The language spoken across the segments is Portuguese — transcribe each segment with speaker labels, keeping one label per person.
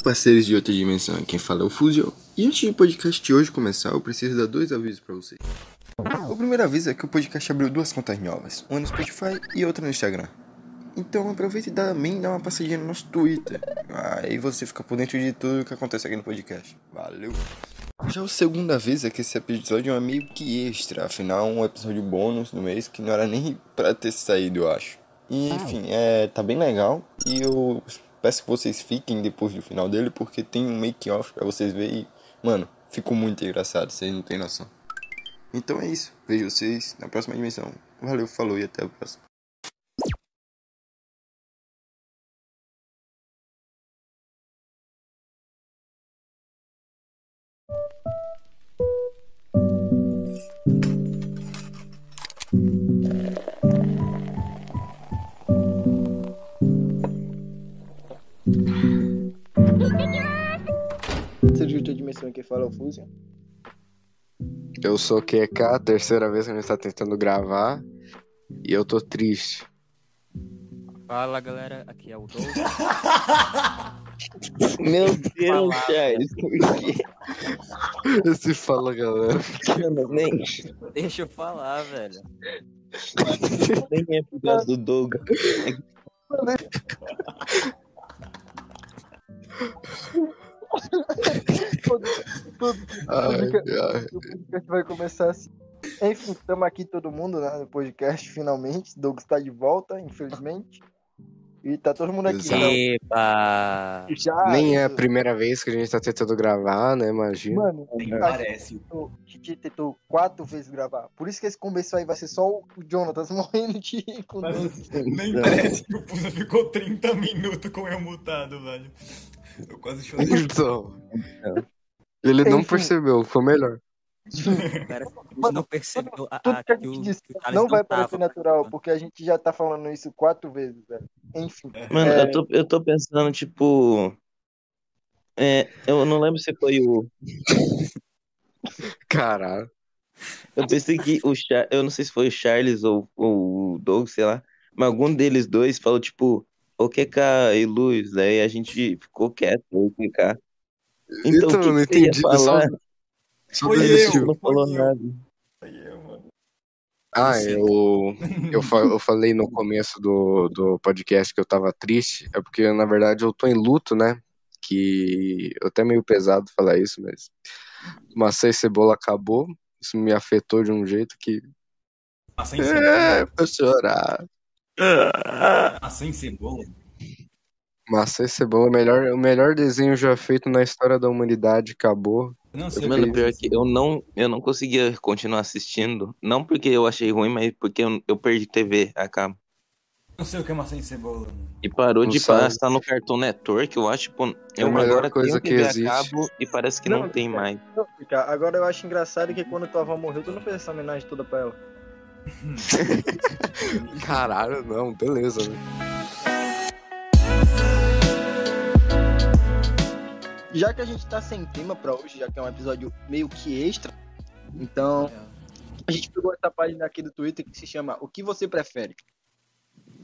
Speaker 1: parceiros de outra dimensão, quem fala é o Fusio. E antes do podcast de hoje começar, eu preciso dar dois avisos para vocês. O primeiro aviso é que o podcast abriu duas contas novas, uma no Spotify e outra no Instagram. Então aproveita e também dá uma passadinha no nosso Twitter. Aí você fica por dentro de tudo que acontece aqui no podcast. Valeu! Já o segundo aviso é que esse episódio é meio que extra, afinal um episódio bônus do mês que não era nem pra ter saído, eu acho. E enfim, é, tá bem legal e eu peço que vocês fiquem depois do final dele porque tem um make-off pra vocês verem mano, ficou muito engraçado, vocês não tem noção. Então é isso, vejo vocês na próxima dimensão. Valeu, falou e até a próxima.
Speaker 2: De dimensão que fala o Fusion.
Speaker 3: Eu sou o QK, terceira vez que a gente tá tentando gravar. E eu tô triste.
Speaker 4: Fala galera, aqui é o Douglas.
Speaker 5: Meu Deus, Charles, por quê?
Speaker 3: Esse fala, galera.
Speaker 5: Nem,
Speaker 4: Deixa eu falar, velho.
Speaker 5: nem é por causa do Douglas.
Speaker 3: Ai, ai.
Speaker 2: O podcast vai começar assim. Enfim, estamos aqui todo mundo né, no podcast, finalmente. Doug está de volta, infelizmente. E tá todo mundo aqui. Né?
Speaker 4: Epa!
Speaker 2: Já,
Speaker 3: Nem é a primeira vez que a gente tá tentando gravar, né? Imagina.
Speaker 2: Mano,
Speaker 6: Nem
Speaker 2: a
Speaker 6: parece.
Speaker 2: gente tentou- a gente tentou quatro vezes gravar. Por isso que esse começo aí vai ser só o Jonathan morrendo de com
Speaker 6: Mas nem parece que o Pusa ficou 30 minutos com eu mutado, velho. Eu quase chorei.
Speaker 3: Então. Ele não percebeu, foi melhor.
Speaker 4: Cara,
Speaker 2: Mano,
Speaker 4: não percebeu a,
Speaker 2: Tudo
Speaker 4: a,
Speaker 2: que a
Speaker 4: que o,
Speaker 2: disse
Speaker 4: que
Speaker 2: não vai
Speaker 4: tava
Speaker 2: parecer natural,
Speaker 4: participando.
Speaker 2: porque a gente já tá falando isso quatro vezes, velho. Enfim.
Speaker 5: Mano,
Speaker 2: É.
Speaker 5: eu, tô, eu tô pensando, tipo. É, eu não lembro se foi o.
Speaker 3: Caralho.
Speaker 5: Eu pensei que o Char... Eu não sei se foi o Charles ou, ou o Doug, sei lá. Mas algum deles dois falou, tipo, o QK e Luz. Daí a gente ficou quieto, o QK. Então,
Speaker 3: Então,
Speaker 5: o que
Speaker 3: eu não
Speaker 5: que ia
Speaker 3: entendi. Só,
Speaker 5: falar?
Speaker 3: só
Speaker 6: Foi
Speaker 3: desistiu.
Speaker 6: eu.
Speaker 5: Não falou
Speaker 6: eu.
Speaker 5: nada.
Speaker 6: Aí eu, mano.
Speaker 3: Ah, eu, eu, eu falei no começo do, do podcast que eu tava triste, é porque na verdade eu tô em luto, né? Que eu até meio pesado falar isso, mas maçã e cebola acabou. Isso me afetou de um jeito que.
Speaker 6: Ah, sem
Speaker 3: É,
Speaker 6: cebola.
Speaker 3: pra chorar.
Speaker 6: Ah, sem cebola.
Speaker 3: Maçã e cebola, o melhor, o melhor desenho já feito na história da humanidade, acabou.
Speaker 6: Eu não sei o
Speaker 5: Mano,
Speaker 6: é
Speaker 5: pior que eu não, eu não conseguia continuar assistindo. Não porque eu achei ruim, mas porque eu, eu perdi TV a cabo.
Speaker 6: Não sei o que é maçã sem cebola, mano.
Speaker 5: E parou
Speaker 3: Não
Speaker 5: de
Speaker 3: sabe.
Speaker 5: passar no Cartoon Network, eu acho, tipo,
Speaker 3: É
Speaker 5: eu
Speaker 3: a melhor
Speaker 5: agora
Speaker 3: coisa
Speaker 5: tenho
Speaker 3: que
Speaker 5: TV a
Speaker 3: existe.
Speaker 5: cabo e parece que não,
Speaker 2: Não,
Speaker 5: tem mais.
Speaker 2: Não, Agora eu acho engraçado que quando tua avó morreu, tu não fez essa homenagem toda pra ela.
Speaker 3: Caralho, não, beleza, né?
Speaker 2: Já que a gente tá sem tema pra hoje, já que é um episódio meio que extra, então a gente pegou essa página aqui do Twitter que se chama O que você prefere?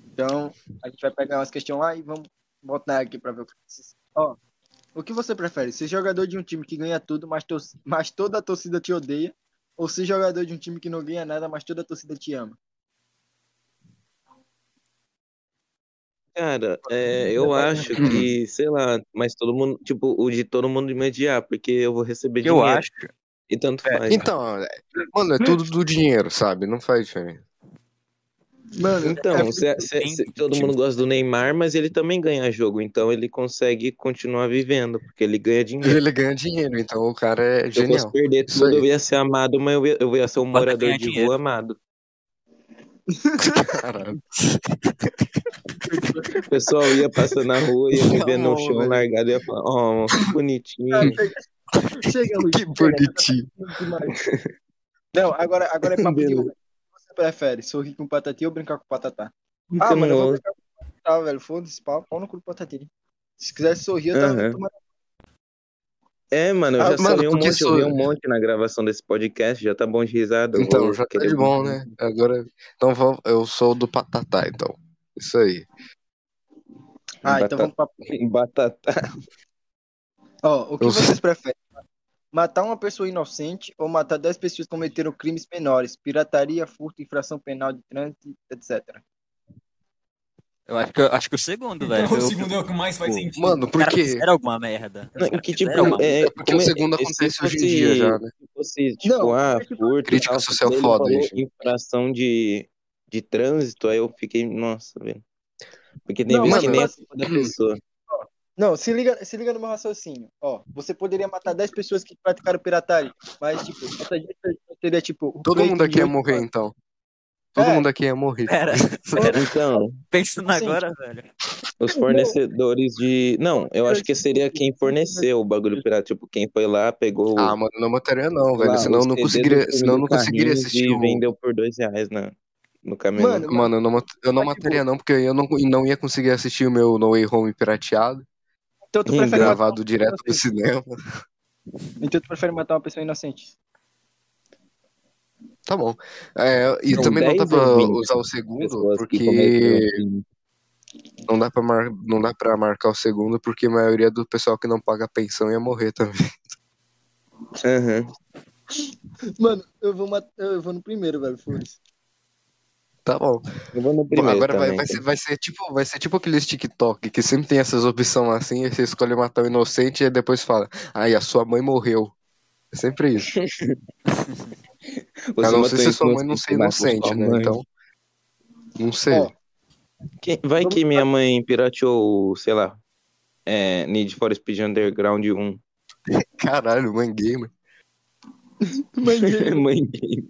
Speaker 2: Então, a gente vai pegar umas questões lá e vamos botar aqui pra ver o que vocês... Ó, o que você prefere? Ser jogador de um time que ganha tudo, mas, mas toda a torcida te odeia? Ou ser jogador de um time que não ganha nada, mas toda a torcida te ama?
Speaker 5: Cara, é, eu acho que, sei lá, mas todo mundo, tipo, o de todo mundo me odiar, porque eu vou receber
Speaker 4: Eu
Speaker 5: dinheiro.
Speaker 4: acho.
Speaker 5: E tanto faz.
Speaker 3: Então, é- mano, é tudo do dinheiro, sabe? Não faz diferença.
Speaker 2: Mano,
Speaker 5: Então, se-
Speaker 4: tem-
Speaker 5: se- todo mundo gosta do Neymar, mas ele também ganha jogo, então ele consegue continuar vivendo, porque ele ganha dinheiro.
Speaker 3: Ele ganha dinheiro, então o cara é
Speaker 5: Eu posso
Speaker 3: genial.
Speaker 5: perder
Speaker 3: Isso
Speaker 5: tudo,
Speaker 3: aí.
Speaker 5: eu ia ser amado, mas eu ia, eu ia ser um
Speaker 4: Bota
Speaker 5: morador de
Speaker 4: dinheiro.
Speaker 5: rua amado.
Speaker 3: Caralho.
Speaker 5: O pessoal ia passando na rua, ia me ver no chão
Speaker 3: velho.
Speaker 5: largado e ia falar, oh, que bonitinho.
Speaker 2: Ah, chega, chega, Luiz.
Speaker 3: Que bonitinho.
Speaker 2: Não, agora, agora é papo de prefere? Sorrir com patati ou brincar com patatá? Ah, mano, eu vou brincar com patatá, velho. Foda-se, pau, pau no cu do patati. Se quisesse sorrir, eu tava
Speaker 5: Aham.
Speaker 2: tomando.
Speaker 5: É, mano, eu
Speaker 3: Ah,
Speaker 5: já
Speaker 3: mano,
Speaker 5: sorri um monte, eu
Speaker 3: sou-
Speaker 5: um monte na gravação desse podcast, já tá bom de risada.
Speaker 3: Então, já tá de bom, né? Agora. Então vou- eu sou do Patatá, então. Isso aí.
Speaker 2: Ah, então
Speaker 5: Batata-
Speaker 2: vamos pra.
Speaker 5: Batata.
Speaker 2: Ó, o que
Speaker 3: Eu
Speaker 2: vocês preferem? Matar uma pessoa inocente ou matar 10 pessoas que cometeram crimes menores? Pirataria, furto, infração penal de trânsito, etc.
Speaker 4: Eu acho que, eu acho que o segundo, velho.
Speaker 6: Então, o
Speaker 4: Eu-
Speaker 6: segundo é o que mais faz sentido.
Speaker 3: Mano, porque.
Speaker 4: fizeram alguma merda.
Speaker 5: Não, que tipo, é,
Speaker 3: É porque o
Speaker 5: como é-
Speaker 3: segundo
Speaker 5: é, se
Speaker 3: acontece hoje em dia já, né?
Speaker 5: Se fosse, tipo,
Speaker 2: Não,
Speaker 5: ah,
Speaker 2: é tipo-
Speaker 5: furto
Speaker 3: Crítica
Speaker 5: tal,
Speaker 3: social foda gente.
Speaker 5: infração de, de trânsito, aí eu fiquei, nossa, velho. Porque tem
Speaker 2: Não,
Speaker 5: vezes
Speaker 3: mas
Speaker 5: que nem a
Speaker 2: tipo
Speaker 5: culpa da pessoa.
Speaker 2: Não, se liga, se liga no meu raciocínio. Ó, você poderia matar 10 pessoas que praticaram pirataria, mas, tipo, essa gente seria, tipo... o
Speaker 3: Todo mundo aqui ia morrer,
Speaker 2: anos.
Speaker 3: então. Todo
Speaker 2: É.
Speaker 3: mundo aqui ia morrer.
Speaker 4: Pera, pera.
Speaker 5: Então,
Speaker 4: Pensando
Speaker 2: Sim.
Speaker 4: agora, velho.
Speaker 5: os fornecedores de. Não, eu acho que seria quem forneceu o bagulho pirata. Tipo, quem foi lá, pegou.
Speaker 3: Ah, mano, não mataria não, velho.
Speaker 5: lá,
Speaker 3: Senão eu não conseguiria, senão não conseguiria assistir
Speaker 5: E vendeu por dois reais na, no caminhão.
Speaker 2: Mano,
Speaker 3: Mano, eu não, eu não
Speaker 2: tipo-
Speaker 3: mataria não, porque eu não, não ia conseguir assistir o meu No Way Home pirateado,
Speaker 2: Então tu prefere matar
Speaker 3: gravado direto do cinema.
Speaker 2: Então tu prefere matar uma pessoa inocente.
Speaker 3: Tá bom. É, e também não dá
Speaker 5: 10
Speaker 3: pra
Speaker 5: ou 20
Speaker 3: usar o segundo, porque não dá pra mar... não dá para marcar o segundo, porque a maioria do pessoal que não paga pensão ia morrer também.
Speaker 5: Aham.
Speaker 2: Mano, eu vou, mat... eu vou no primeiro, velho, foda-se.
Speaker 3: Tá bom.
Speaker 5: Eu vou no
Speaker 3: Bom,
Speaker 5: primeiro
Speaker 3: agora vai,
Speaker 5: também.
Speaker 3: vai, ser, vai, ser tipo, vai ser tipo aqueles TikTok que sempre tem essas opções assim, aí você escolhe matar o inocente e depois fala, ai, a sua mãe morreu. É sempre isso.
Speaker 5: Você
Speaker 3: a não ser se sua mãe não ser inocente, né?
Speaker 5: mãe.
Speaker 3: Então. Não sei.
Speaker 5: Quem- vai
Speaker 2: Vamos
Speaker 5: que minha mãe pirateou, sei lá, é, Need for Speed Underground 1.
Speaker 3: Caralho, mãe gamer.
Speaker 2: mãe dele.
Speaker 5: mãe game.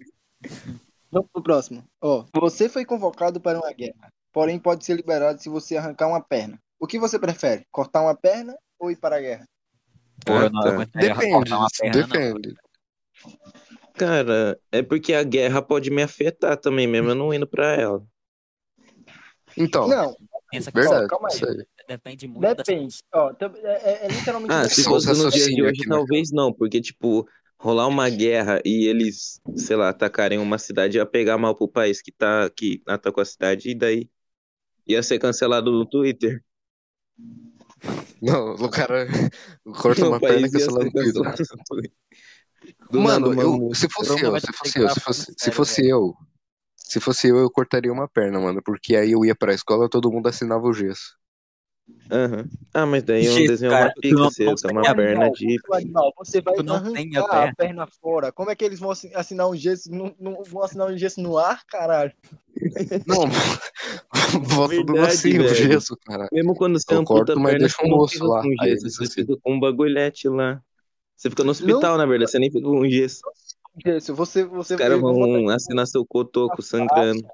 Speaker 2: Vamos pro próximo. Ó, você foi convocado para uma guerra, porém pode ser liberado se você arrancar uma perna. O que você prefere? Cortar uma perna ou ir para a guerra?
Speaker 4: Pô, eu não aguentaria
Speaker 3: Depende,
Speaker 4: uma perna, não.
Speaker 3: depende.
Speaker 5: Cara, é porque a guerra pode me afetar também, mesmo eu não indo pra ela.
Speaker 3: Então,
Speaker 2: Não,
Speaker 4: Pensa que
Speaker 3: verdade.
Speaker 2: calma aí.
Speaker 4: Depende muito das
Speaker 2: depende. Ó, tam- é, é- é literalmente.
Speaker 5: Ah, se fosse
Speaker 3: os
Speaker 5: no dia de hoje,
Speaker 3: aqui, né,
Speaker 5: talvez não, porque, tipo, rolar uma guerra e eles, sei lá, atacarem uma cidade ia pegar mal pro país que tá, que atacou a cidade, e daí ia ser cancelado no Twitter.
Speaker 3: Não, o cara corta uma perna e cancela
Speaker 5: ser
Speaker 3: no Twitter.
Speaker 5: cancelado no Twitter. Do
Speaker 3: Mano,
Speaker 5: nada,
Speaker 3: eu, se fosse eu, se fosse eu, se fosse, se fosse eu, se fosse eu, eu cortaria uma perna, mano, porque aí eu ia pra escola todo mundo assinava o gesso.
Speaker 5: Aham. Ah, mas daí eu
Speaker 4: Gente,
Speaker 5: desenho
Speaker 4: cara,
Speaker 5: uma pica
Speaker 4: não- não
Speaker 5: tenho
Speaker 4: tem
Speaker 5: uma perna
Speaker 2: Animal,
Speaker 5: de.
Speaker 2: animal, você vai
Speaker 4: Tu não tem a
Speaker 2: arrancar
Speaker 4: perna.
Speaker 2: a perna fora. Como é que eles vão assi- assinar um gesso? Não, não vão assinar um gesso no ar, caralho?
Speaker 3: Não, bota tudo
Speaker 5: Verdade,
Speaker 3: assim o
Speaker 5: velho.
Speaker 3: gesso, cara.
Speaker 5: Mesmo quando você amputa a
Speaker 3: mas
Speaker 5: perna,
Speaker 3: deixa
Speaker 5: você
Speaker 3: um
Speaker 5: não fica
Speaker 3: lá.
Speaker 5: com
Speaker 3: Aí
Speaker 5: gesso, você
Speaker 3: assim.
Speaker 5: fica com um bagulhete lá. Você fica no hospital, na verdade, você nem fica com gesso.
Speaker 2: Gesso, você, você
Speaker 5: Os caras
Speaker 2: vão
Speaker 5: assinar seu cotoco sangrando.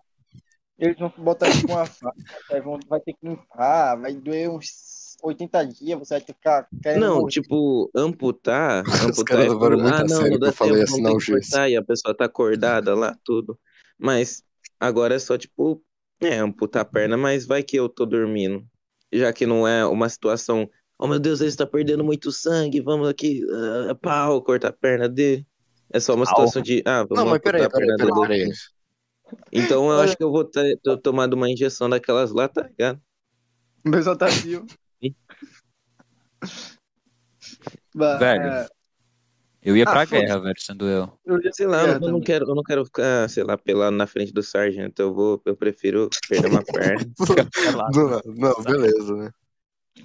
Speaker 2: Eles vão botar isso com a faca, aí vão, vai ter que limpar, vai doer uns 80 dias, você vai ter que ficar querendo
Speaker 5: Não,
Speaker 2: morrer.
Speaker 5: tipo, amputar,
Speaker 3: Os
Speaker 5: amputar
Speaker 3: caras
Speaker 5: é
Speaker 3: muito
Speaker 5: ah, não, não dá
Speaker 3: eu falei
Speaker 5: tempo, vamos
Speaker 3: assinar
Speaker 5: ter
Speaker 3: o
Speaker 5: que
Speaker 3: gesso.
Speaker 5: cortar e a pessoa tá acordada lá, tudo. Mas agora é só, tipo, é, amputar a perna, mas vai que eu tô dormindo. Já que não é uma situação, oh meu Deus, ele está perdendo muito sangue, vamos aqui, ah, pau, cortar a perna dele. É só uma situação de, ah, vamos
Speaker 3: Não, mas peraí,
Speaker 5: a
Speaker 3: peraí,
Speaker 5: perna
Speaker 3: peraí,
Speaker 5: dele.
Speaker 3: peraí.
Speaker 5: Então eu acho que eu vou ter, ter tomado uma injeção daquelas lá, tá ligado? Ih.
Speaker 2: Bah,
Speaker 4: Velho.
Speaker 2: é,
Speaker 4: Eu ia
Speaker 2: Ah,
Speaker 4: pra
Speaker 2: foda-se.
Speaker 4: guerra, velho, sendo eu.
Speaker 2: eu ia
Speaker 5: Sei lá,
Speaker 2: guerra
Speaker 5: eu não quero, eu não quero ficar, sei lá, pelado na frente do sargento. Eu vou, eu prefiro perder uma perna.
Speaker 3: Não, não, beleza, né?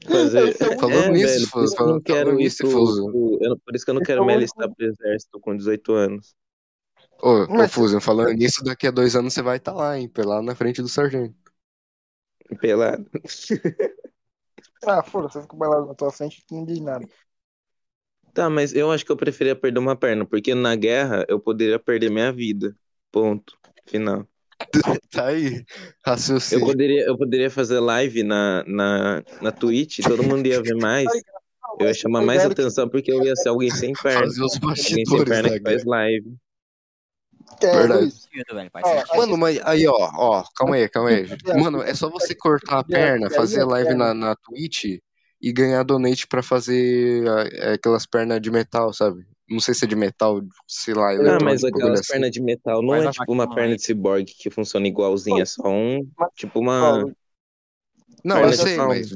Speaker 5: Fazer.
Speaker 3: Falando
Speaker 5: é,
Speaker 3: nisso,
Speaker 5: velho, isso que eu não quero
Speaker 3: Fuso.
Speaker 5: eu não- por isso que eu não quero
Speaker 2: é
Speaker 5: me
Speaker 2: o
Speaker 5: alistar pro exército com 18 anos.
Speaker 3: Ô, ô
Speaker 2: Mas-
Speaker 3: Fusion, falando nisso, daqui a dois anos você vai estar lá, hein? Pelado na frente do sargento.
Speaker 5: Pelado.
Speaker 2: Ah, foda-se, eu fico balado na tua frente não diz nada.
Speaker 5: Tá, mas eu acho que eu preferia perder uma perna, porque na guerra eu poderia perder minha vida. Ponto. Final.
Speaker 3: Tá aí,
Speaker 5: Eu
Speaker 3: raciocínio.
Speaker 5: poderia, eu poderia fazer live na, na, na Twitch, todo mundo ia ver mais. Eu ia chamar mais atenção porque eu ia ser alguém sem perna.
Speaker 3: Fazer os
Speaker 5: Alguém sem
Speaker 3: bastidores
Speaker 5: perna
Speaker 3: da
Speaker 5: que faz live.
Speaker 2: É,
Speaker 3: Verdade.
Speaker 4: Sentido.
Speaker 3: Mano, mas aí, ó, ó, calma aí, calma aí. Mano, é só você cortar a perna, fazer live na, na Twitch e ganhar donate pra fazer ah, aquelas pernas de metal, sabe? Não sei se é de metal, sei lá,
Speaker 5: Ah, mas aquelas
Speaker 3: assim.
Speaker 5: pernas de metal não
Speaker 4: Faz
Speaker 5: é tipo uma perna
Speaker 4: lá,
Speaker 5: de ciborgue que funciona igualzinha, é só um, tipo uma...
Speaker 3: Não, eu sei, mas,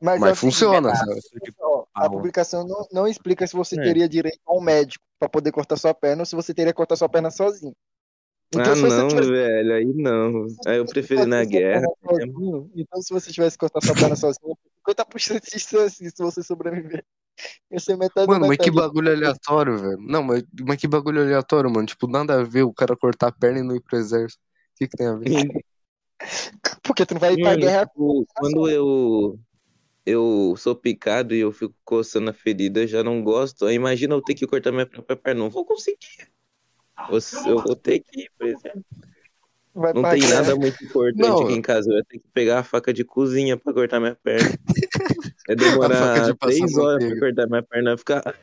Speaker 2: mas,
Speaker 3: mas
Speaker 2: é seguinte,
Speaker 3: funciona, sabe?
Speaker 2: ó, a publicação não, não explica se você
Speaker 5: É.
Speaker 2: teria direito a um médico pra poder cortar sua perna ou se você teria que cortar sua perna sozinho. Então,
Speaker 5: ah,
Speaker 2: se você
Speaker 5: não,
Speaker 2: tivesse
Speaker 5: velho, aí não. Aí eu prefiro ir na
Speaker 2: sua
Speaker 5: guerra.
Speaker 2: perna sozinho, então, se você tivesse que cortar sua perna sozinho, 50% de chance se você sobreviver. Ia ser metade
Speaker 3: Mano, mas que bagulho aleatório, velho. Não, mas, mas que bagulho aleatório, mano. Tipo, nada a ver o cara cortar a perna e não ir pro exército. O que que tem a ver?
Speaker 2: Porque tu não vai ir pra
Speaker 5: Mano,
Speaker 2: guerra.
Speaker 5: tipo, quando eu eu sou picado e eu fico coçando a ferida, eu já não gosto. Imagina eu ter que cortar minha própria perna. Não vou conseguir. Eu, vou ter que ir, por exemplo.
Speaker 2: Vai
Speaker 5: Não tem nada muito importante
Speaker 3: Não.
Speaker 5: aqui em casa. Eu ia ter que pegar a faca de cozinha pra cortar minha perna. É demorar
Speaker 3: de
Speaker 5: três horas pra cortar minha perna. Vai ficar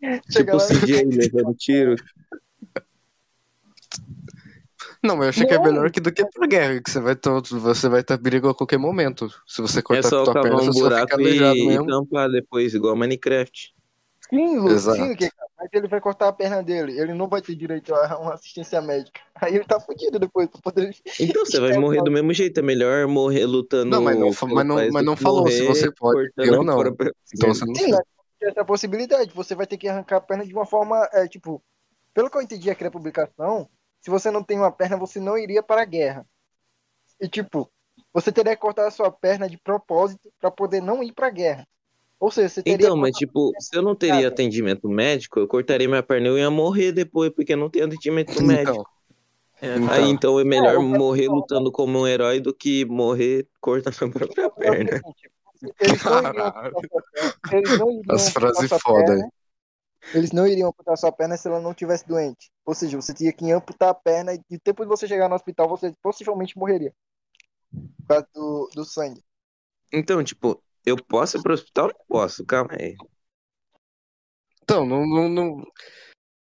Speaker 2: Chega
Speaker 5: tipo
Speaker 2: lá,
Speaker 5: o CJ levando tiro.
Speaker 3: Não, mas eu achei que é melhor que do que pra guerra, que você vai ter, você vai ter perigo a qualquer momento. Se você
Speaker 5: É
Speaker 3: cortar
Speaker 5: só
Speaker 3: a tua perna,
Speaker 5: um
Speaker 3: você fica
Speaker 5: buraco
Speaker 3: aleijado
Speaker 5: e, e
Speaker 3: mesmo.
Speaker 5: tampar depois, igual Minecraft.
Speaker 2: Sim, Lu,
Speaker 3: Exato.
Speaker 2: sim, que- mas ele vai cortar a perna dele. Ele não vai ter direito a uma assistência médica. Aí ele tá fudido depois pra poder.
Speaker 5: Então você vai morrer do mesmo jeito. É melhor morrer lutando.
Speaker 3: Não, mas não mas não- mas não falou se
Speaker 5: morrer
Speaker 3: você pode. Eu não.
Speaker 5: própria
Speaker 3: Então você não
Speaker 2: Sim, mas tem essa possibilidade. Você vai ter que arrancar a perna de uma forma, é, tipo, pelo que eu entendi aqui na publicação, se você não tem uma perna, você não iria para a guerra. E tipo, você teria que cortar a sua perna de propósito para poder não ir para a guerra. Ou seja, você teria
Speaker 5: Então, mas tipo, se eu não teria atendimento médico, eu cortaria minha perna e eu ia morrer depois, porque não tem atendimento médico.
Speaker 3: Então,
Speaker 4: É,
Speaker 3: Então.
Speaker 5: Aí então é melhor
Speaker 2: É, eu-
Speaker 5: morrer lutando como um herói do que morrer cortando a própria perna.
Speaker 2: Eles não iriam cortar sua perna. Eles não iriam
Speaker 3: as frases foda
Speaker 2: perna. Eles não iriam cortar sua perna se ela não tivesse doente. Ou seja, você tinha que amputar a perna e o tempo de você chegar no hospital, você possivelmente morreria. Por causa do, do sangue.
Speaker 5: Então, tipo, eu posso ir pro hospital? Não posso, calma aí.
Speaker 3: Então, não, não, não-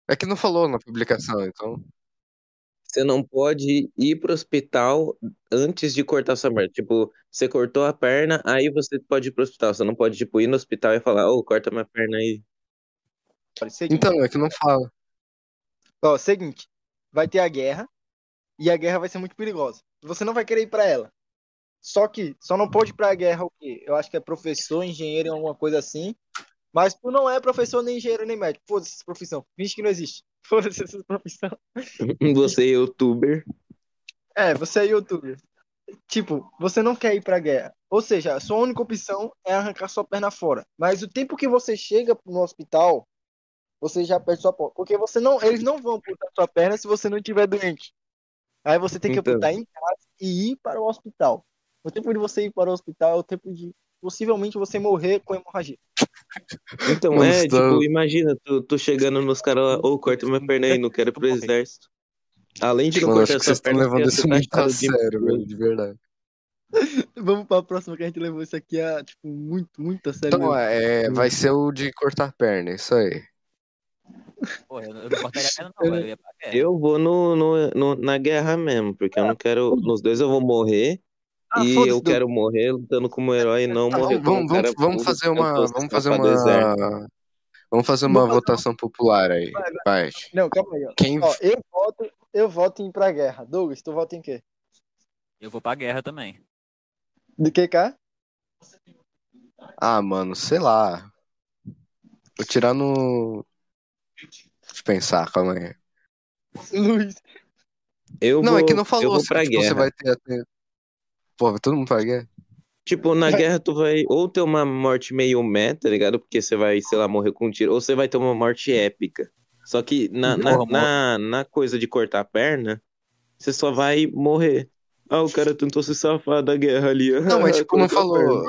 Speaker 3: É que não falou na publicação, então.
Speaker 5: Você não pode ir pro hospital antes de cortar sua perna. Tipo, você cortou a perna, aí você pode ir pro hospital. Você não pode, tipo, ir no hospital e falar, ô, corta minha perna aí.
Speaker 2: Seguinte,
Speaker 3: Então, é que não fala.
Speaker 2: ó, seguinte, vai ter a guerra e a guerra vai ser muito perigosa. Você não vai querer ir pra ela. Só que só não pode ir pra guerra o quê? Eu acho que é professor, engenheiro, alguma coisa assim. Mas tu não é professor, nem engenheiro, nem médico. Foda-se essa profissão. Finge que não existe. Foda-se essa profissão.
Speaker 5: Você é youtuber.
Speaker 2: É, você é youtuber. Tipo, você não quer ir pra guerra. Ou seja, a sua única opção é arrancar sua perna fora. Mas o tempo que você chega no hospital, você já perde sua perna. Porque você não, eles não vão amputar sua perna se você não estiver doente. Aí você tem que
Speaker 5: Então.
Speaker 2: amputar em casa e ir para o hospital. O tempo de você ir para o hospital é o tempo de possivelmente você morrer com hemorragia.
Speaker 5: Então,
Speaker 3: Mano,
Speaker 5: é,
Speaker 3: tá-
Speaker 5: tipo, imagina, tu, tu chegando nos caras lá, ô, corta minha perna aí, não quero ir pro exército. Além de não
Speaker 3: Mano, acho
Speaker 5: cortar
Speaker 3: estão
Speaker 5: perna,
Speaker 3: levando isso
Speaker 5: ia
Speaker 3: muito a
Speaker 5: de
Speaker 3: sério, velho, de verdade.
Speaker 2: Vamos para a próxima que a gente levou isso aqui a, tipo, muito, muito a sério.
Speaker 3: Então,
Speaker 2: mesmo.
Speaker 3: é, vai ser o de cortar perna, isso aí.
Speaker 4: Porra, eu eu não não, velho. Eu ia pra guerra.
Speaker 5: Eu vou no, no, no- na guerra mesmo, porque eu não quero. Nos dois eu vou morrer.
Speaker 2: Ah,
Speaker 5: e eu
Speaker 2: Douglas.
Speaker 5: quero morrer lutando como herói e não
Speaker 2: Tá,
Speaker 5: morrer como
Speaker 3: Vamos,
Speaker 5: cara
Speaker 3: vamos, vamos fazer uma, vamos fazer
Speaker 5: do
Speaker 3: uma, vamos fazer uma
Speaker 2: fazer
Speaker 3: votação popular aí,
Speaker 2: Vai,
Speaker 3: vai.
Speaker 2: Não, calma aí. Ó.
Speaker 3: Quem,
Speaker 2: Ó, eu voto, eu voto em ir pra guerra. Douglas, tu vota em quê?
Speaker 4: Eu vou pra guerra também.
Speaker 2: De que, cá?
Speaker 3: ah, mano, sei lá. Vou tirar no, deixa eu pensar, calma aí.
Speaker 2: Luiz.
Speaker 5: Eu
Speaker 3: Não,
Speaker 5: vou,
Speaker 3: é que não
Speaker 5: eu
Speaker 3: falou se
Speaker 5: pra
Speaker 3: tipo, você
Speaker 5: guerra.
Speaker 3: vai ter até... Pô, vai todo mundo pra guerra?
Speaker 5: Tipo, na
Speaker 2: Vai.
Speaker 5: guerra tu vai ou ter uma morte meio meh, tá ligado? Porque você vai, sei lá, morrer com um tiro, ou você vai ter uma morte épica. Só que na, na, na, na coisa de cortar a perna, você só vai morrer. Ah, o cara tentou se safar da guerra ali.
Speaker 3: Não, mas tipo, não
Speaker 5: a
Speaker 3: falou.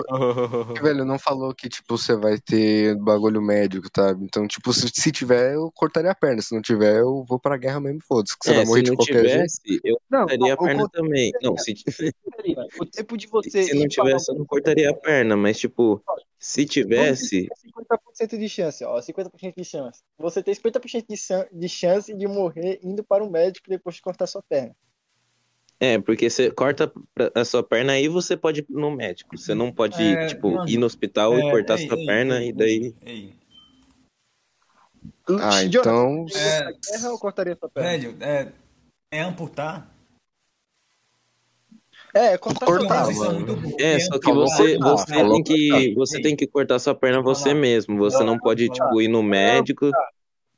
Speaker 3: Velho, não falou que, tipo, você vai ter bagulho médico, tá? Então, tipo, se, se tiver, eu cortaria a perna. Se não tiver, eu vou pra guerra mesmo, foda-se. Que você
Speaker 5: É,
Speaker 3: vai morrer
Speaker 5: se
Speaker 3: de
Speaker 5: não
Speaker 3: qualquer jeito.
Speaker 5: tivesse, eu
Speaker 2: Não,
Speaker 5: cortaria a
Speaker 2: o
Speaker 5: perna também. Não, se,
Speaker 2: seria o tempo de você
Speaker 5: se não tivesse, eu não cortaria a perna, mas tipo, se tivesse,
Speaker 2: dizer que é 50% de chance, ó, 50% de chance. Você tem 50% de, de chance de morrer indo para um médico depois de cortar sua perna.
Speaker 5: É, porque você corta a sua perna aí você pode ir no médico. Você não pode,
Speaker 6: É,
Speaker 5: tipo,
Speaker 6: mano,
Speaker 5: ir no hospital e
Speaker 6: É,
Speaker 5: cortar
Speaker 6: ei,
Speaker 5: sua
Speaker 6: ei,
Speaker 5: perna
Speaker 6: ei,
Speaker 5: e daí.
Speaker 6: ei,
Speaker 3: Ah, então.
Speaker 6: É.
Speaker 2: guerra ou cortaria sua perna?
Speaker 6: Velho, é, é amputar?
Speaker 2: É, cortar
Speaker 3: Cortar,
Speaker 6: é
Speaker 5: É, só que você, você
Speaker 3: falou
Speaker 5: tem que, você tem que cortar sua perna você mesmo. Você não pode, tipo, ir no médico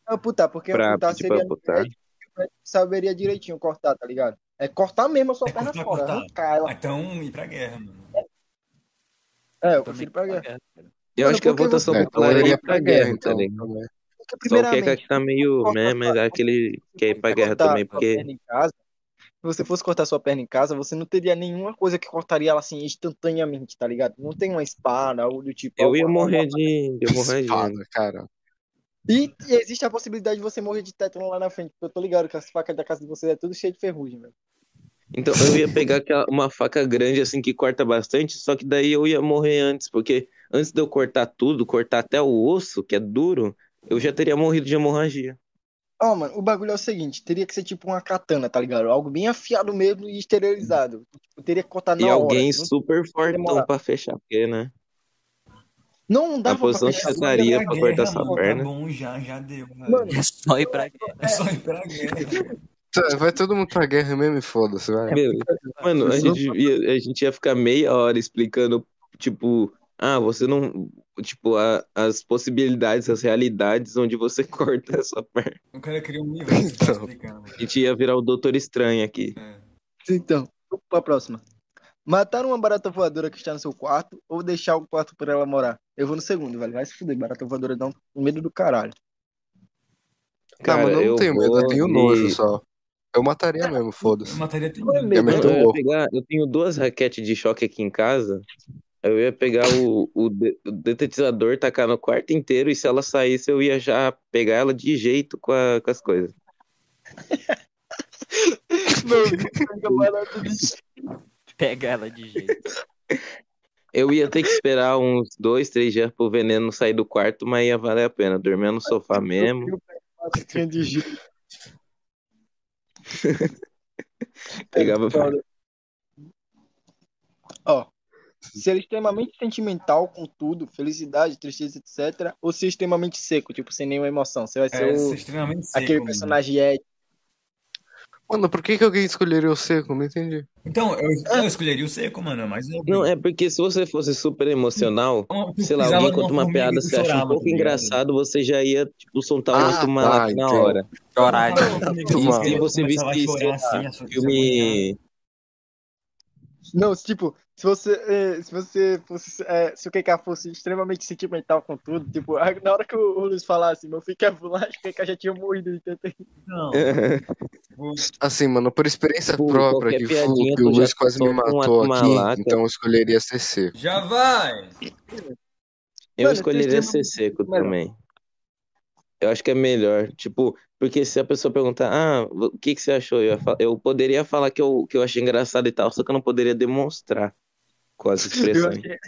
Speaker 2: Amputar, porque
Speaker 5: pra
Speaker 2: amputar
Speaker 5: pra
Speaker 2: seria
Speaker 5: amputar.
Speaker 2: médico saberia direitinho cortar, tá ligado? É cortar mesmo a sua
Speaker 6: É
Speaker 2: perna
Speaker 6: cortar,
Speaker 2: fora,
Speaker 6: cortar.
Speaker 2: arrancar ela.
Speaker 6: Ah, Então, ir pra guerra, mano.
Speaker 2: É, eu
Speaker 4: Também
Speaker 2: prefiro pra guerra.
Speaker 4: guerra.
Speaker 5: Eu
Speaker 2: Mano,
Speaker 5: acho que a votação
Speaker 3: É,
Speaker 5: popular
Speaker 3: eu
Speaker 5: é ir pra guerra, tá
Speaker 3: então.
Speaker 5: ligado?
Speaker 3: também.
Speaker 2: Porque,
Speaker 5: Só que tá meio
Speaker 2: cortar
Speaker 5: meh, mas é aquele que é ir pra guerra
Speaker 2: cortar
Speaker 5: também, porque
Speaker 2: casa, se você fosse cortar sua perna em casa, você não teria nenhuma coisa que cortaria ela assim instantaneamente, tá ligado? Não tem uma espada ou do tipo.
Speaker 5: eu ia morrer de, de hemorragia.
Speaker 3: Espada, cara.
Speaker 2: E, e existe a possibilidade de você morrer de tétano lá na frente, porque eu tô ligado que as facas da casa de vocês é tudo cheio de ferrugem, velho.
Speaker 5: Então eu ia pegar aquela- uma faca grande assim que corta bastante, só que daí eu ia morrer antes, porque antes de eu cortar tudo, cortar até o osso, que é duro, eu já teria morrido de hemorragia.
Speaker 2: Ó, mano, o bagulho é o seguinte, teria que ser tipo uma katana, tá ligado? Algo bem afiado mesmo e esterilizado. Tipo, teria que cortar na
Speaker 5: E
Speaker 2: hora.
Speaker 5: alguém
Speaker 2: Não,
Speaker 5: super fortão pra fechar, porque, né?
Speaker 2: não dava pra
Speaker 5: posição
Speaker 2: fechar.
Speaker 5: que você estaria pra cortar
Speaker 6: guerra,
Speaker 5: sua
Speaker 6: mano,
Speaker 5: perna.
Speaker 6: Tá bom, já, já deu, velho.
Speaker 2: Mano,
Speaker 4: É só ir pra guerra.
Speaker 6: É só ir pra guerra.
Speaker 3: Tá, Vai todo mundo pra guerra mesmo e foda-se, vai.
Speaker 5: Beleza. Mano, a gente, ia, a gente ia ficar meia hora explicando, tipo, ah, você não. Tipo, a- as possibilidades, as realidades onde você corta a sua perna.
Speaker 6: O cara cria um universo pra explicar, mano.
Speaker 5: A gente ia virar o Doutor Estranho aqui.
Speaker 6: É.
Speaker 2: Então, vamos pra próxima. Matar uma barata voadora que está no seu quarto ou deixar o quarto pra ela morar? Eu vou no segundo, velho. Vai se fuder, barata voadora dá um medo do caralho.
Speaker 3: Tá, mas eu não
Speaker 5: eu
Speaker 3: tenho medo, eu tenho nojo só. Eu mataria mesmo, foda-se.
Speaker 6: Eu mataria tudo.
Speaker 2: Não é
Speaker 5: eu ia
Speaker 3: louco.
Speaker 5: pegar, eu tenho duas raquetes de choque aqui em casa. Eu ia pegar o, o, de- o detetizador, tacar no quarto inteiro, e se ela saísse, eu ia já pegar ela de jeito com, a- com as coisas.
Speaker 2: Não,
Speaker 4: Pega ela de jeito.
Speaker 5: Eu ia ter que esperar uns dois, três dias pro veneno sair do quarto, mas ia valer a pena. Dormir no sofá mesmo.
Speaker 2: De jeito.
Speaker 5: Pegava.
Speaker 2: Ó, ser extremamente sentimental com tudo, felicidade, tristeza, etc. Ou ser extremamente seco, tipo, sem nenhuma emoção. Você vai ser
Speaker 6: É,
Speaker 2: o,
Speaker 6: ser extremamente seco,
Speaker 2: aquele personagem ético.
Speaker 3: Mano, por que, que alguém escolheria o seco? Não entendi.
Speaker 6: Então, eu, eu escolheria o seco, mano, mas eu...
Speaker 5: Não, é porque se você fosse super emocional,
Speaker 6: Eu
Speaker 5: sei lá, alguém conta uma piada, você acha um pouco
Speaker 6: tá
Speaker 5: engraçado, você já ia, tipo, soltar
Speaker 3: Ah,
Speaker 5: outro
Speaker 3: tá,
Speaker 5: malaco na
Speaker 3: entendo.
Speaker 5: hora.
Speaker 4: Chorar
Speaker 3: E
Speaker 6: chorava,
Speaker 5: se você
Speaker 6: começava a
Speaker 5: visse, lá,
Speaker 6: assim,
Speaker 5: Filme.
Speaker 2: Não, tipo, se você, eh, se você fosse, eh, se o KK fosse extremamente sentimental com tudo, tipo, a- na hora que o, Luiz falasse, meu filho quer que o KK já tinha morrido.
Speaker 6: Não,
Speaker 3: Assim, mano, por experiência
Speaker 5: Pô,
Speaker 3: própria, que,
Speaker 5: piadinha
Speaker 3: fu- que o Luiz quase me matou
Speaker 5: ato
Speaker 3: aqui,
Speaker 5: malaca.
Speaker 3: então eu escolheria ser seco.
Speaker 6: já vai!
Speaker 5: Eu
Speaker 2: Mano,
Speaker 5: escolheria
Speaker 2: ser
Speaker 5: seco
Speaker 2: melhor.
Speaker 5: também. Eu acho que é melhor. Tipo, porque se a pessoa perguntar, ah, o que que você achou? Eu, eu poderia falar que eu, que eu achei engraçado e tal, só que eu não poderia demonstrar com as
Speaker 2: Eu
Speaker 5: expressões.
Speaker 2: achei-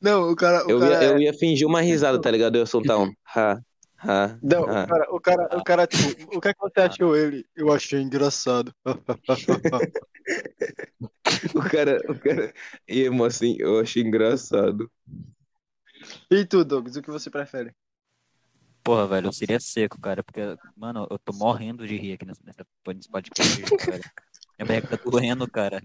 Speaker 2: Não, o cara, o
Speaker 5: Eu
Speaker 2: cara,
Speaker 5: ia, eu ia fingir uma risada, tá ligado? Eu ia soltar um ha, ha,
Speaker 2: não, o
Speaker 5: ha.
Speaker 2: cara, o cara, o cara, tipo, o que é que você achou ele? Eu achei engraçado.
Speaker 5: O cara, o cara, emo assim, eu achei engraçado.
Speaker 2: E tu, Douglas, o que você prefere?
Speaker 4: Porra, velho, eu seria seco, cara, porque, mano, eu tô morrendo de rir aqui nesse podcast, velho. Minha barriga tá doendo, cara.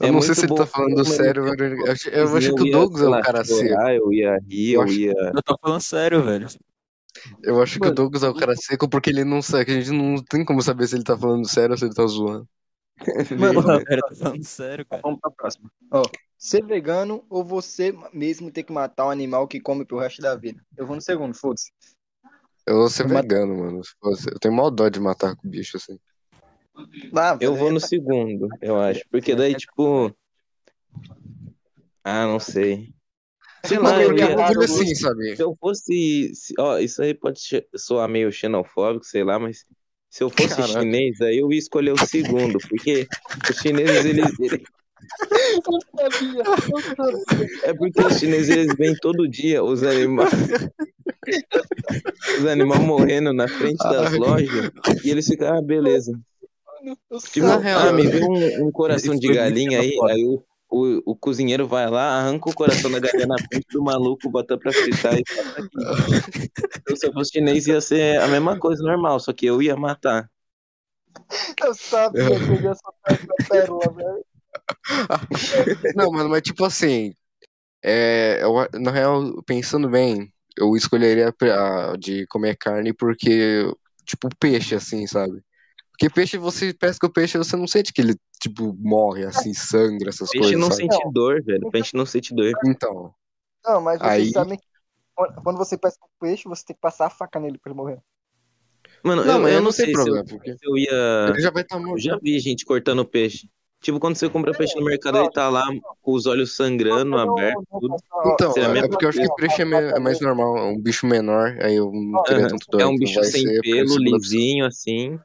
Speaker 3: Eu
Speaker 5: É
Speaker 3: não sei se ele tá falando sério,
Speaker 5: eu-
Speaker 3: velho. Eu, acho- eu acho que o Douglas é o cara seco.
Speaker 5: chorar, Eu ia rir,
Speaker 3: Eu
Speaker 5: eu ia.
Speaker 4: Eu tô falando sério, velho.
Speaker 3: Eu acho que o
Speaker 2: Mano.
Speaker 3: Douglas é o cara seco porque ele não sabe, a gente não tem como saber se ele tá falando sério ou se ele tá zoando.
Speaker 2: Mano,
Speaker 4: eu tô falando sério, cara.
Speaker 2: Vamos pra próxima. Ó, ser vegano ou você mesmo ter que matar um animal que come pro resto da vida? Eu vou no segundo, foda-se.
Speaker 3: Eu vou ser vegano, mano. Eu tenho mal dó de matar com bicho assim.
Speaker 2: Ah,
Speaker 5: Eu vou no
Speaker 2: beleza.
Speaker 5: segundo, eu acho. Porque daí, tipo. Ah, não sei. Sei lá, eu
Speaker 2: eu
Speaker 3: bagulho
Speaker 2: eu-
Speaker 3: assim, sabe?
Speaker 5: Se eu fosse. se- Ó, isso aí pode soar meio xenofóbico, sei lá, mas se eu fosse
Speaker 3: Caraca.
Speaker 5: chinês, aí eu ia escolher o segundo, porque os chineses, eles. eles-
Speaker 2: Eu sabia, eu sabia.
Speaker 5: É porque os chineses, eles veem todo dia os animais. Os animais morrendo na frente das lojas e eles ficam, ah, beleza. Tipo,
Speaker 3: Na real,
Speaker 5: ah, me vê um, um coração de galinha aí, aí o, o, o cozinheiro vai lá, arranca o coração da galinha na frente do maluco, bota pra fritar e aqui. Então, se eu fosse chinês, ia ser a mesma coisa, normal, só que eu ia matar.
Speaker 2: Eu sabia que eu ia soltar essa pérola, velho.
Speaker 3: Não, mano, mas tipo assim, é, eu- na real, pensando bem, eu escolheria a- a de comer carne porque, tipo, peixe, assim, sabe? Porque peixe, você pesca o peixe, você não sente que ele, tipo, morre, assim, sangra, essas
Speaker 5: Peixe
Speaker 3: coisas,
Speaker 5: não
Speaker 3: sabe?
Speaker 5: sente dor, velho. Peixe não sente dor.
Speaker 3: Então,
Speaker 2: Não, mas vocês
Speaker 3: Aí-
Speaker 2: sabem que quando você pesca um peixe, você tem que passar a faca nele pra ele morrer.
Speaker 5: Mano,
Speaker 3: Não,
Speaker 5: eu,
Speaker 3: mas
Speaker 5: eu
Speaker 3: não
Speaker 5: sei
Speaker 3: problema,
Speaker 5: se eu,
Speaker 3: porque-
Speaker 5: se eu ia.
Speaker 3: ele já vai estar
Speaker 5: Eu
Speaker 3: morto.
Speaker 5: já vi gente cortando peixe. Tipo, quando você compra peixe no mercado, ele tá lá com os olhos sangrando, aberto, tudo.
Speaker 3: Então, é,
Speaker 5: mesma
Speaker 3: porque eu acho que peixe é, é mais normal, é um bicho menor, aí eu não
Speaker 5: Aham.
Speaker 3: tanto dor.
Speaker 5: É um
Speaker 3: então
Speaker 5: bicho sem pelo, lisinho, assim.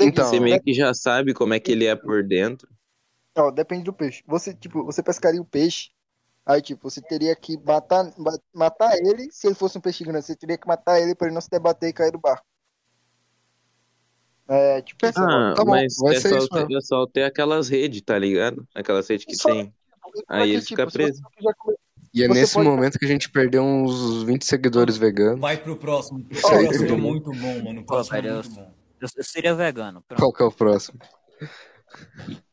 Speaker 3: Então,
Speaker 5: Você meio que já sabe como é que ele é por dentro.
Speaker 2: Ó, depende do peixe. Você, tipo, você pescaria o peixe, aí, tipo, você teria que matar, matar ele, se ele fosse um peixe grande, você teria que matar ele pra ele não se debater e cair do barco. É, tipo, isso.
Speaker 5: Ah,
Speaker 3: tá bom,
Speaker 5: mas
Speaker 3: vai
Speaker 5: é
Speaker 3: ser
Speaker 5: só,
Speaker 3: isso
Speaker 5: ter, é só ter aquelas redes, tá ligado? Aquelas redes que
Speaker 2: Só-
Speaker 5: tem. Aí ele fica
Speaker 2: tipo, se
Speaker 5: preso.
Speaker 2: você comer-
Speaker 3: E é
Speaker 2: Você
Speaker 3: nesse
Speaker 2: pode-
Speaker 3: momento que a gente perdeu uns 20 seguidores veganos.
Speaker 6: Vai pro próximo. O próximo é muito bom, mano. O próximo é muito bom.
Speaker 4: Eu, eu seria vegano. Pronto,
Speaker 3: Qual que é o próximo?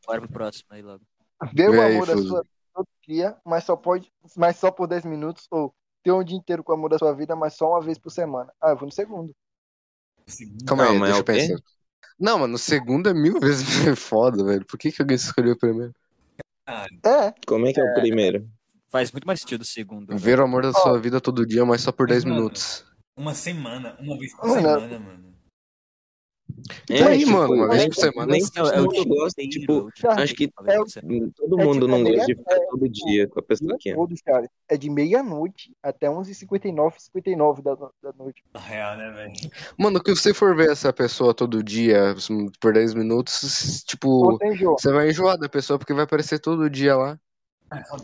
Speaker 4: bora pro próximo aí logo.
Speaker 2: Ver o amor da sua vida todo dia, mas só pode, mas só por 10 minutos, ou ter um dia inteiro com o amor da sua vida, mas só uma vez por semana. Ah, eu vou no segundo.
Speaker 3: Calma
Speaker 5: Não,
Speaker 3: aí,
Speaker 5: mas
Speaker 3: deixa
Speaker 5: é
Speaker 3: eu pensar. Não, mano, o segundo é mil vezes foda, velho. Por que, que alguém escolheu o primeiro?
Speaker 2: É,
Speaker 5: Como é que é o primeiro?
Speaker 4: Faz muito mais sentido o segundo. velho.
Speaker 3: Ver o amor da sua vida todo dia, mas só por
Speaker 6: Mas,
Speaker 3: 10
Speaker 6: mano,
Speaker 3: minutos.
Speaker 6: Uma semana, uma vez por
Speaker 2: Mano,
Speaker 6: semana, mano.
Speaker 5: É,
Speaker 3: aí, mano, uma vez por semana,
Speaker 5: Nem
Speaker 4: É, é o dia
Speaker 5: gosta,
Speaker 4: inteiro,
Speaker 5: tipo,
Speaker 4: é dia
Speaker 5: acho que
Speaker 4: semana.
Speaker 5: todo
Speaker 2: É
Speaker 5: mundo
Speaker 2: tipo,
Speaker 5: não
Speaker 2: é
Speaker 5: gosta de ficar todo dia com a pessoa que
Speaker 2: todo, cara. É de meia-noite até 11h59, 59 da, da noite.
Speaker 6: Na real, né, velho?
Speaker 3: Mano, que você for ver essa pessoa todo dia, por 10 minutos, tipo,
Speaker 2: jogo.
Speaker 3: você vai enjoar da pessoa porque vai aparecer todo dia lá.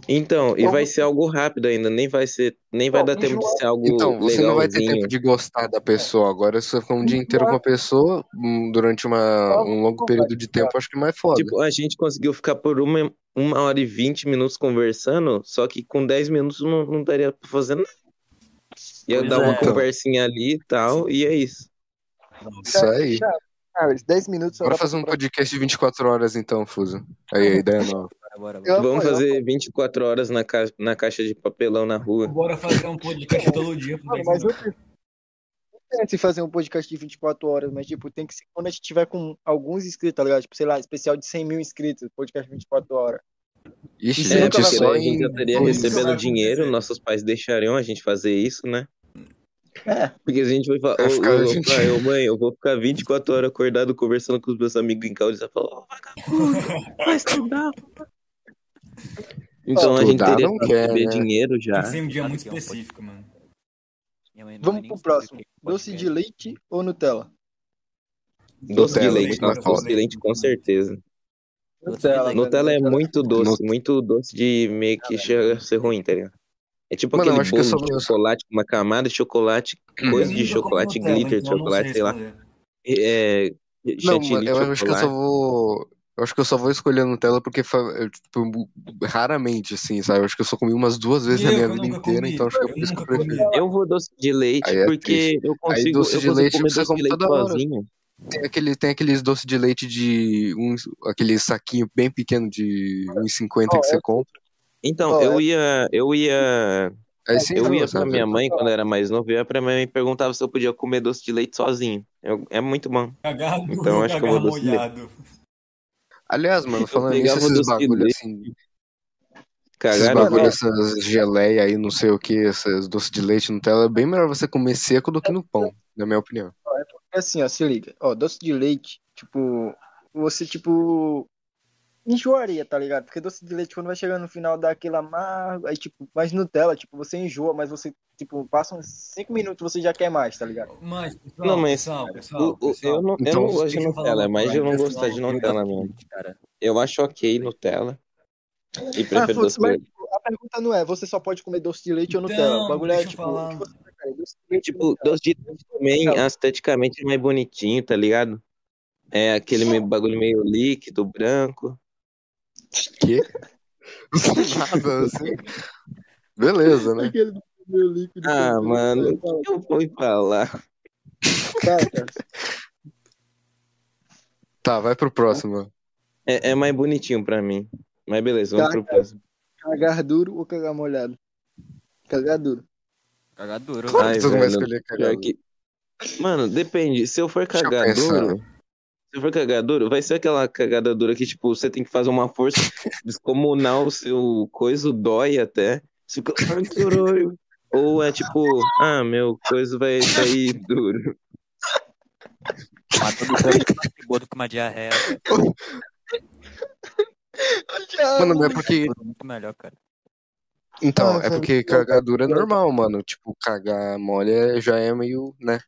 Speaker 5: Então, e
Speaker 2: Então,
Speaker 5: vai ser algo rápido ainda, nem vai ser, nem vai
Speaker 2: Não,
Speaker 5: dar tempo de ser algo
Speaker 3: Então, você não vai ter
Speaker 5: legalzinho.
Speaker 3: tempo de gostar da pessoa. Agora, se você ficar um dia inteiro com a pessoa, hum, durante uma, um longo período de tempo, acho que é mais foda.
Speaker 5: Tipo, a gente conseguiu ficar por uma, uma hora e vinte minutos conversando, só que com 10 minutos não, não daria pra fazer nada. Ia
Speaker 4: Pois
Speaker 5: dar uma
Speaker 4: é.
Speaker 5: conversinha ali e tal, e é isso.
Speaker 3: Isso aí.
Speaker 2: Chato. Cara, esses 10 minutos
Speaker 3: Bora fazer um podcast de 24 horas então, Fuso. Aí, a ideia é nova.
Speaker 4: Bora, bora,
Speaker 5: Vamos fazer 24 horas na, ca... na caixa de papelão na rua.
Speaker 6: Bora fazer um podcast todo dia 10
Speaker 2: mas eu penso em fazer um podcast de 24 horas, mas tipo, tem que ser quando a gente tiver com alguns inscritos, tá ligado? Tipo, sei lá, especial de 100 mil inscritos, podcast de 24 horas.
Speaker 3: Ixi,
Speaker 2: Isso
Speaker 5: É,
Speaker 2: vai
Speaker 5: a gente já estaria
Speaker 6: Isso
Speaker 5: recebendo dinheiro, nossos pais deixariam a gente fazer isso, né?
Speaker 2: É.
Speaker 5: Porque a gente vai falar,
Speaker 3: Vai
Speaker 5: ô,
Speaker 3: ficar,
Speaker 5: ô,
Speaker 3: gente.
Speaker 5: pai, ô, mãe, eu vou ficar 24 horas acordado conversando com os meus amigos em casa. Vão falar, ô, vagabundo, vai estudar. Então a gente teria que receber
Speaker 3: né?
Speaker 5: dinheiro
Speaker 6: Tem
Speaker 5: já.
Speaker 6: que ser um dia muito
Speaker 4: é
Speaker 6: específico, mano.
Speaker 2: Vamos pro próximo.
Speaker 4: que é
Speaker 2: Doce de leite ou Nutella?
Speaker 5: Doce de
Speaker 3: Nutella,
Speaker 5: leite, nossa, doce de leite com certeza.
Speaker 4: Doce de leite.
Speaker 5: Nutella é muito doce, muito doce de meio que chega a ser ruim, tá ligado? É tipo
Speaker 3: Mano,
Speaker 5: aquele bolo de chocolate com uma camada de chocolate, coisa
Speaker 6: Eu
Speaker 5: de chocolate,
Speaker 6: Nutella,
Speaker 5: glitter de
Speaker 6: então
Speaker 5: chocolate,
Speaker 6: sei
Speaker 5: sei lá. É,
Speaker 3: Não,
Speaker 5: chantilly
Speaker 3: mano,
Speaker 5: de
Speaker 3: eu acho que eu só
Speaker 5: chocolate.
Speaker 3: vou. Eu acho que eu só vou escolher Nutella porque tipo, raramente, assim, sabe? Eu acho que eu só comi umas duas vezes na minha vida inteira,
Speaker 6: comi,
Speaker 3: então acho que é
Speaker 6: eu
Speaker 3: por isso que eu prefiro.
Speaker 5: Eu vou doce de leite
Speaker 3: Aí é
Speaker 5: porque eu consigo,
Speaker 3: doce
Speaker 5: eu
Speaker 3: de
Speaker 5: consigo
Speaker 3: leite
Speaker 5: comer
Speaker 3: você
Speaker 5: doce
Speaker 3: come
Speaker 5: de leite
Speaker 3: toda hora.
Speaker 5: sozinho.
Speaker 3: Tem, aquele, tem aqueles doces de leite de. Um, aquele saquinho bem pequeno de 1,50 que você compra.
Speaker 5: Então,
Speaker 2: Ó,
Speaker 5: eu ia, eu ia,
Speaker 3: Aí sim,
Speaker 5: eu ia pra
Speaker 3: sabe?
Speaker 5: minha mãe quando eu era mais novo, eu ia pra minha mãe e perguntava se eu podia comer doce de leite sozinho. Eu- é muito bom.
Speaker 6: Cagado,
Speaker 5: Então, acho que eu vou doce de leite.
Speaker 3: Aliás, mano, falando nisso, esses bagulho
Speaker 5: leite,
Speaker 3: assim. Esses
Speaker 5: Cagaram,
Speaker 3: bagulho,
Speaker 5: né?
Speaker 3: essas geleia aí, não sei o que, esses doces de leite Nutella, é bem melhor você comer seco do que no pão, na minha opinião.
Speaker 2: É assim, ó, se liga. Ó, doce de leite, tipo, você, tipo, enjoaria, tá ligado? Porque doce de leite, quando vai chegando no final, dá aquele amargo, aí, tipo, mas Nutella, tipo, você enjoa, mas você, tipo, passa uns 5 minutos, você já quer mais, tá ligado?
Speaker 6: Mas, pessoal,
Speaker 5: Não, mas
Speaker 6: pessoal,
Speaker 5: o-
Speaker 6: pessoal,
Speaker 5: o-
Speaker 6: pessoal.
Speaker 5: eu não, eu
Speaker 3: Então,
Speaker 5: não gosto de
Speaker 6: eu falar
Speaker 5: Nutella, mas eu não gostar de. Nutella mesmo.
Speaker 4: Cara,
Speaker 5: Eu acho ok Nutella e
Speaker 2: Ah,
Speaker 5: prefiro
Speaker 2: foda-se,
Speaker 5: doce de leite.
Speaker 2: a pergunta não é, você só pode comer doce de leite ou
Speaker 6: Então,
Speaker 2: Nutella? O bagulho é,
Speaker 6: deixa eu
Speaker 2: tipo,
Speaker 6: falar.
Speaker 2: o que você prefere, doce de leite ou
Speaker 5: Tipo, doce de leite também,
Speaker 2: Não.
Speaker 5: esteticamente é mais bonitinho, tá ligado? É aquele meio- bagulho meio líquido, branco.
Speaker 3: Que? Nada assim. Beleza, né?
Speaker 2: Aquele meu líquido.
Speaker 5: Ah, mano, o que eu vou falar?
Speaker 2: Tá, cara.
Speaker 3: Tá, vai pro próximo.
Speaker 5: É, é mais bonitinho pra mim. Mas beleza, vamos pro próximo.
Speaker 2: Cagar duro ou cagar molhado? Cagar duro.
Speaker 4: Cagar duro.
Speaker 3: Claro
Speaker 5: Ai,
Speaker 3: que tu não vai
Speaker 5: velho,
Speaker 3: escolher cagar.
Speaker 5: Pior que... Mano, depende. Se eu for
Speaker 3: eu
Speaker 5: cagar
Speaker 3: pensar.
Speaker 5: duro, se for cagar duro, vai ser aquela cagada dura que, tipo, você tem que fazer uma força descomunal, o seu coisa dói até. Você fica, ai, caralho. Ou é tipo, ah, meu coisa vai sair duro.
Speaker 4: Matou do campo do que uma diarreia.
Speaker 3: Mano, não é porque.
Speaker 4: Muito melhor, cara.
Speaker 3: Então,
Speaker 2: Ah,
Speaker 3: é porque cagar duro é normal, mano. Tipo, cagar mole é- já é meio, né?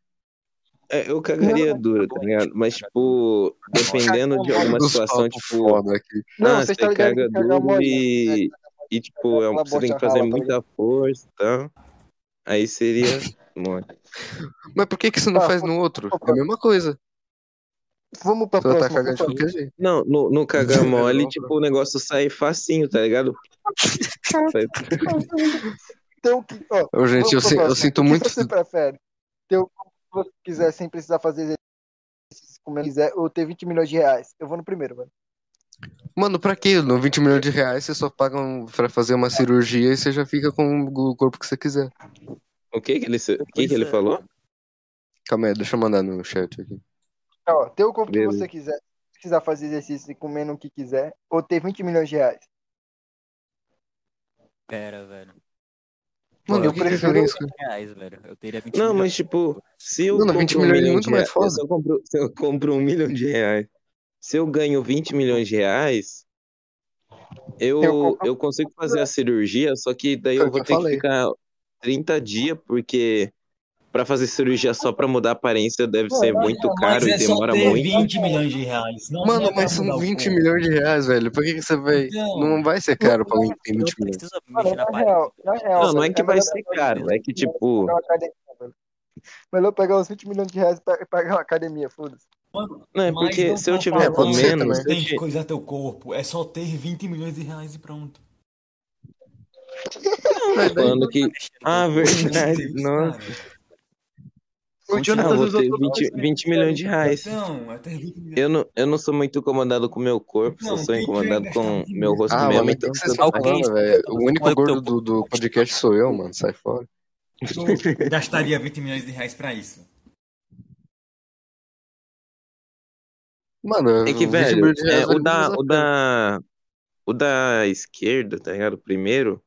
Speaker 5: É, eu cagaria duro, tá ligado? Mas, tipo, dependendo de alguma situação, tipo,
Speaker 3: foda aqui.
Speaker 2: Não,
Speaker 5: ah,
Speaker 2: você tá
Speaker 5: caga duro e, e, tipo, é um- você tem que fazer
Speaker 2: rala, tá
Speaker 5: muita força e tal. Aí seria mole.
Speaker 3: Mas por que que você não
Speaker 2: Tá,
Speaker 3: faz no outro? É a mesma coisa.
Speaker 2: Vamos pra
Speaker 3: Você vai tá
Speaker 2: próxima.
Speaker 3: cagando de qualquer jeito.
Speaker 5: Não, no, no cagar
Speaker 3: Não,
Speaker 5: mole,
Speaker 3: não.
Speaker 5: tipo, o negócio sai facinho, tá ligado? Sai-
Speaker 2: Então, que, ó,
Speaker 3: gente, eu, eu
Speaker 2: próxima.
Speaker 3: sinto
Speaker 2: O que
Speaker 3: muito.
Speaker 2: você prefere? Ter você quiser sem precisar fazer exercício como quiser ou ter 20 milhões de reais? Eu vou no primeiro, mano.
Speaker 3: Mano, pra quê? No 20 milhões de reais você só paga um, pra fazer uma cirurgia e você já fica com o corpo que você quiser.
Speaker 5: O que que ele, que que ele
Speaker 4: é.
Speaker 5: falou?
Speaker 3: Calma aí, deixa eu mandar no chat aqui.
Speaker 2: Ó, ter o corpo que
Speaker 5: Beleza.
Speaker 2: você quiser, precisar fazer exercício e comer no que quiser, ou ter 20 milhões de reais.
Speaker 4: Pera, velho.
Speaker 3: Mano,
Speaker 2: Eu
Speaker 3: que que
Speaker 2: prefiro-
Speaker 3: isso?
Speaker 4: Reais, velho. Eu teria 20
Speaker 5: Não,
Speaker 4: milhões.
Speaker 5: mas tipo, se eu compro
Speaker 3: 20
Speaker 5: um
Speaker 3: milhões é
Speaker 5: milhão
Speaker 3: muito
Speaker 5: de
Speaker 3: mais
Speaker 5: reais,
Speaker 3: foda.
Speaker 5: se eu compro, se eu compro um milhão de reais, se eu ganho 20 milhões de reais, eu,
Speaker 2: Eu
Speaker 5: eu consigo fazer a cirurgia, só que daí eu vou
Speaker 3: que
Speaker 5: ter que
Speaker 3: falei.
Speaker 5: ficar 30 dias, porque pra fazer cirurgia só pra mudar a aparência deve ser muito caro
Speaker 6: Mas
Speaker 5: e
Speaker 6: é só
Speaker 5: demora
Speaker 6: ter
Speaker 5: muito.
Speaker 6: 20 milhões de reais. Não
Speaker 3: Mano,
Speaker 6: é
Speaker 3: mas são
Speaker 6: mudar o
Speaker 3: 20
Speaker 6: corpo.
Speaker 3: milhões de reais, velho. Por que, que você vai.
Speaker 6: Então.
Speaker 3: Não vai ser caro pra alguém que tem 20
Speaker 4: Não
Speaker 3: milhões.
Speaker 5: Não, não é que vai ser caro, é que tipo,
Speaker 2: academia, velho. Melhor pegar os 20 milhões de reais e pagar uma academia, foda-se.
Speaker 6: Mano,
Speaker 5: não é porque
Speaker 6: não
Speaker 5: se eu tiver
Speaker 3: É,
Speaker 5: se eu
Speaker 6: tem que coisar teu corpo. É só ter 20 milhões de reais e pronto.
Speaker 5: falando que, ah, verdade, nossa.
Speaker 2: O
Speaker 5: ah,
Speaker 2: Jonathan
Speaker 5: vou
Speaker 2: usou
Speaker 5: ter
Speaker 2: todo
Speaker 5: 20, 20 milhões de reais.
Speaker 6: É ter 20 milhões.
Speaker 5: Eu não, eu não sou muito incomodado com o meu corpo,
Speaker 6: Não,
Speaker 5: só sou incomodado com o meu rosto
Speaker 3: Ah,
Speaker 5: mesmo.
Speaker 3: mano,
Speaker 5: Então,
Speaker 3: o que vocês falando, velho? O único
Speaker 4: teu
Speaker 3: gordo do, do podcast sou eu, mano. Sai fora.
Speaker 6: Tu gastaria 20 milhões de reais pra isso.
Speaker 3: Mano,
Speaker 5: É que,
Speaker 3: 20
Speaker 5: velho, é,
Speaker 3: vale
Speaker 5: o, da, o, da, o da esquerda, tá ligado? O primeiro,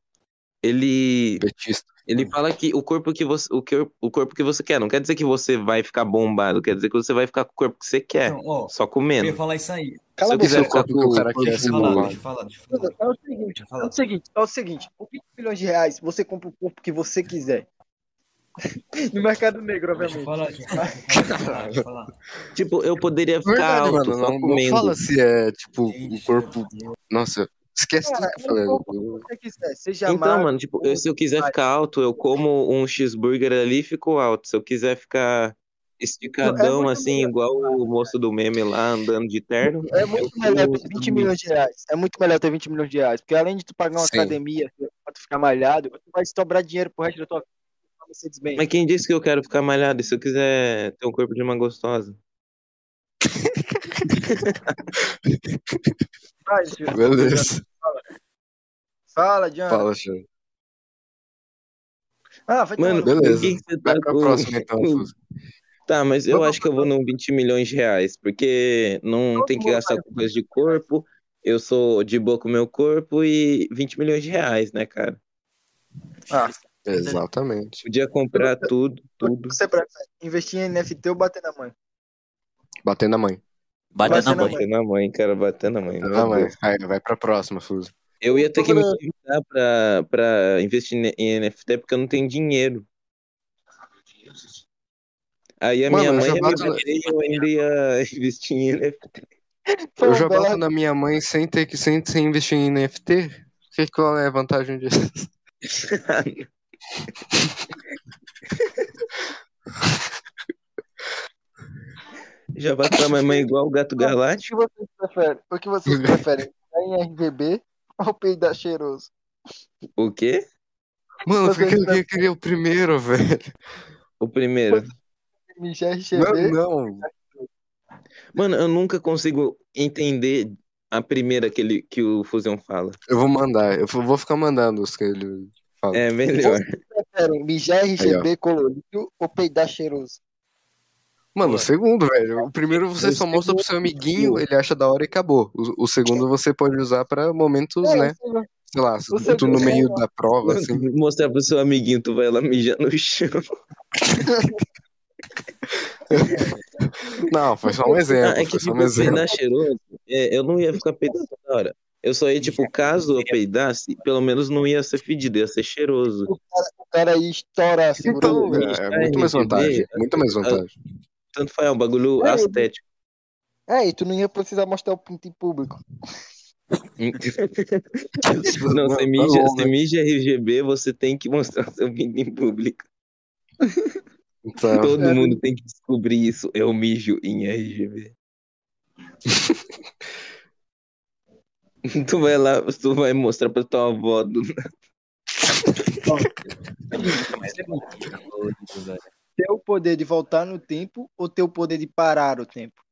Speaker 5: ele,
Speaker 3: Petista.
Speaker 5: Ele fala que o corpo que você, o, que, o corpo que você quer, não quer dizer que você vai ficar bombado, quer dizer que você vai ficar com o corpo que você quer,
Speaker 6: Então, ó,
Speaker 5: só
Speaker 6: eu ia
Speaker 5: comendo.
Speaker 6: falar isso aí.
Speaker 5: Se
Speaker 2: Cala
Speaker 5: eu
Speaker 2: a boca.
Speaker 5: quiser ficar com
Speaker 3: o cara quer
Speaker 6: eu falar,
Speaker 3: bombado.
Speaker 6: deixa eu falar, deixa eu falar.
Speaker 2: É o seguinte,
Speaker 6: eu
Speaker 2: é o seguinte, é o seguinte, com 20 milhões de reais, você compra o corpo que você quiser. No mercado negro,
Speaker 6: eu
Speaker 2: obviamente.
Speaker 6: falar, deixa eu falar, deixa eu falar, deixa eu falar.
Speaker 5: Tipo, eu poderia ficar
Speaker 3: Verdade,
Speaker 5: alto,
Speaker 3: mano.
Speaker 5: só
Speaker 3: Não, não
Speaker 5: comendo.
Speaker 3: fala se é, tipo, o
Speaker 6: Gente,
Speaker 3: corpo. Nossa, esquece tudo que eu falei.
Speaker 2: quiser, seja
Speaker 5: Então,
Speaker 2: magro,
Speaker 5: mano, tipo, eu- se eu quiser ficar alto, eu como um cheeseburger ali e fico alto. Se eu quiser ficar esticadão,
Speaker 2: muito
Speaker 5: assim,
Speaker 2: melhor.
Speaker 5: igual o moço do meme lá, andando de terno,
Speaker 2: É muito melhor ter 20 milhões de reais. É muito melhor ter 20 milhões de reais. Porque além de tu pagar uma
Speaker 3: Sim.
Speaker 2: academia pra tu ficar malhado, tu vai sobrar dinheiro pro resto da tua vida.
Speaker 5: Mas quem disse que eu quero ficar malhado? E se eu quiser ter o corpo de uma gostosa?
Speaker 2: Vai, Gil.
Speaker 3: Beleza.
Speaker 2: Fala, John.
Speaker 3: Fala.
Speaker 2: Ah, vai
Speaker 5: Mano,
Speaker 2: no
Speaker 3: Beleza.
Speaker 5: que, tá
Speaker 3: Vai pra
Speaker 5: com...
Speaker 3: próxima, então.
Speaker 5: Tá, mas eu
Speaker 2: Vamos
Speaker 5: acho que eu vou num 20 milhões de reais, porque não
Speaker 2: Todo
Speaker 5: tem que
Speaker 2: mundo
Speaker 5: gastar com coisa de corpo, eu sou de boa com o meu corpo e 20 milhões de reais, né, cara?
Speaker 2: Ah,
Speaker 3: Exatamente.
Speaker 5: Podia comprar tudo, tudo.
Speaker 2: você prefere investir em NFT ou bater na mãe?
Speaker 3: Bater na mãe.
Speaker 4: Bater
Speaker 2: Vai
Speaker 4: na mãe.
Speaker 5: Bater na mãe, cara, bater na mãe.
Speaker 3: Bater na mãe. Aí, vai pra próxima, Fuso.
Speaker 5: Eu ia ter que me endividar pra, pra investir em NFT porque eu não tenho dinheiro. Aí a
Speaker 3: Mano,
Speaker 5: minha mãe ia me
Speaker 3: bato na-
Speaker 5: bater e eu ainda ia investir em NFT.
Speaker 3: Eu já bato na minha mãe sem ter que sem, sem investir em NFT. Que, qual é a vantagem disso?
Speaker 5: Já bateu a mamãe igual o gato
Speaker 2: O
Speaker 5: galáctico?
Speaker 2: que vocês preferem? O que vocês preferem? Em RBB ou peidar cheiroso?
Speaker 5: O quê?
Speaker 3: Mano, por
Speaker 2: Você
Speaker 3: que eu queria- queria o primeiro, velho?
Speaker 5: O primeiro.
Speaker 2: Michel
Speaker 3: Não,
Speaker 2: RGB?
Speaker 3: não.
Speaker 5: Mano, eu nunca consigo entender a primeira que, ele, que o Fusion fala.
Speaker 3: Eu vou mandar, eu vou ficar mandando os que ele fala.
Speaker 5: É melhor.
Speaker 2: Preferem mijar RGB colorido ou peidar cheiroso?
Speaker 3: Mano, o segundo, velho. O primeiro você
Speaker 5: O
Speaker 3: só mostra pro seu amiguinho, ele acha da hora e acabou. O, o segundo você pode usar pra momentos,
Speaker 2: É,
Speaker 3: né?
Speaker 2: sei lá.
Speaker 3: Sei lá,
Speaker 2: O
Speaker 3: tu no meio
Speaker 2: é-
Speaker 3: da prova, assim.
Speaker 5: Mostrar pro seu amiguinho, tu vai lá mijar no chão.
Speaker 3: Não, foi só um exemplo,
Speaker 5: Ah, é que
Speaker 3: foi só um exemplo.
Speaker 5: peidar cheiroso, é, eu não ia ficar peidando toda hora. Eu só ia, tipo, caso eu peidasse, pelo menos não ia ser fedido, ia ser cheiroso.
Speaker 2: O cara aí estoura a
Speaker 3: Então, é, é muito mais vantagem. Muito mais vantagem.
Speaker 5: Tanto faz, é um bagulho
Speaker 2: É,
Speaker 5: estético.
Speaker 2: É, e tu não ia precisar mostrar o pinto em público.
Speaker 5: Não, você
Speaker 3: Tá
Speaker 5: mija, você mija RGB, você tem que mostrar seu pinto em público.
Speaker 3: Então,
Speaker 5: Todo
Speaker 2: É.
Speaker 5: mundo tem que descobrir isso. Eu mijo em RGB. tu vai lá, tu vai mostrar pra tua avó do
Speaker 4: Mas
Speaker 2: Ter o poder de voltar no tempo ou ter o poder de parar o tempo?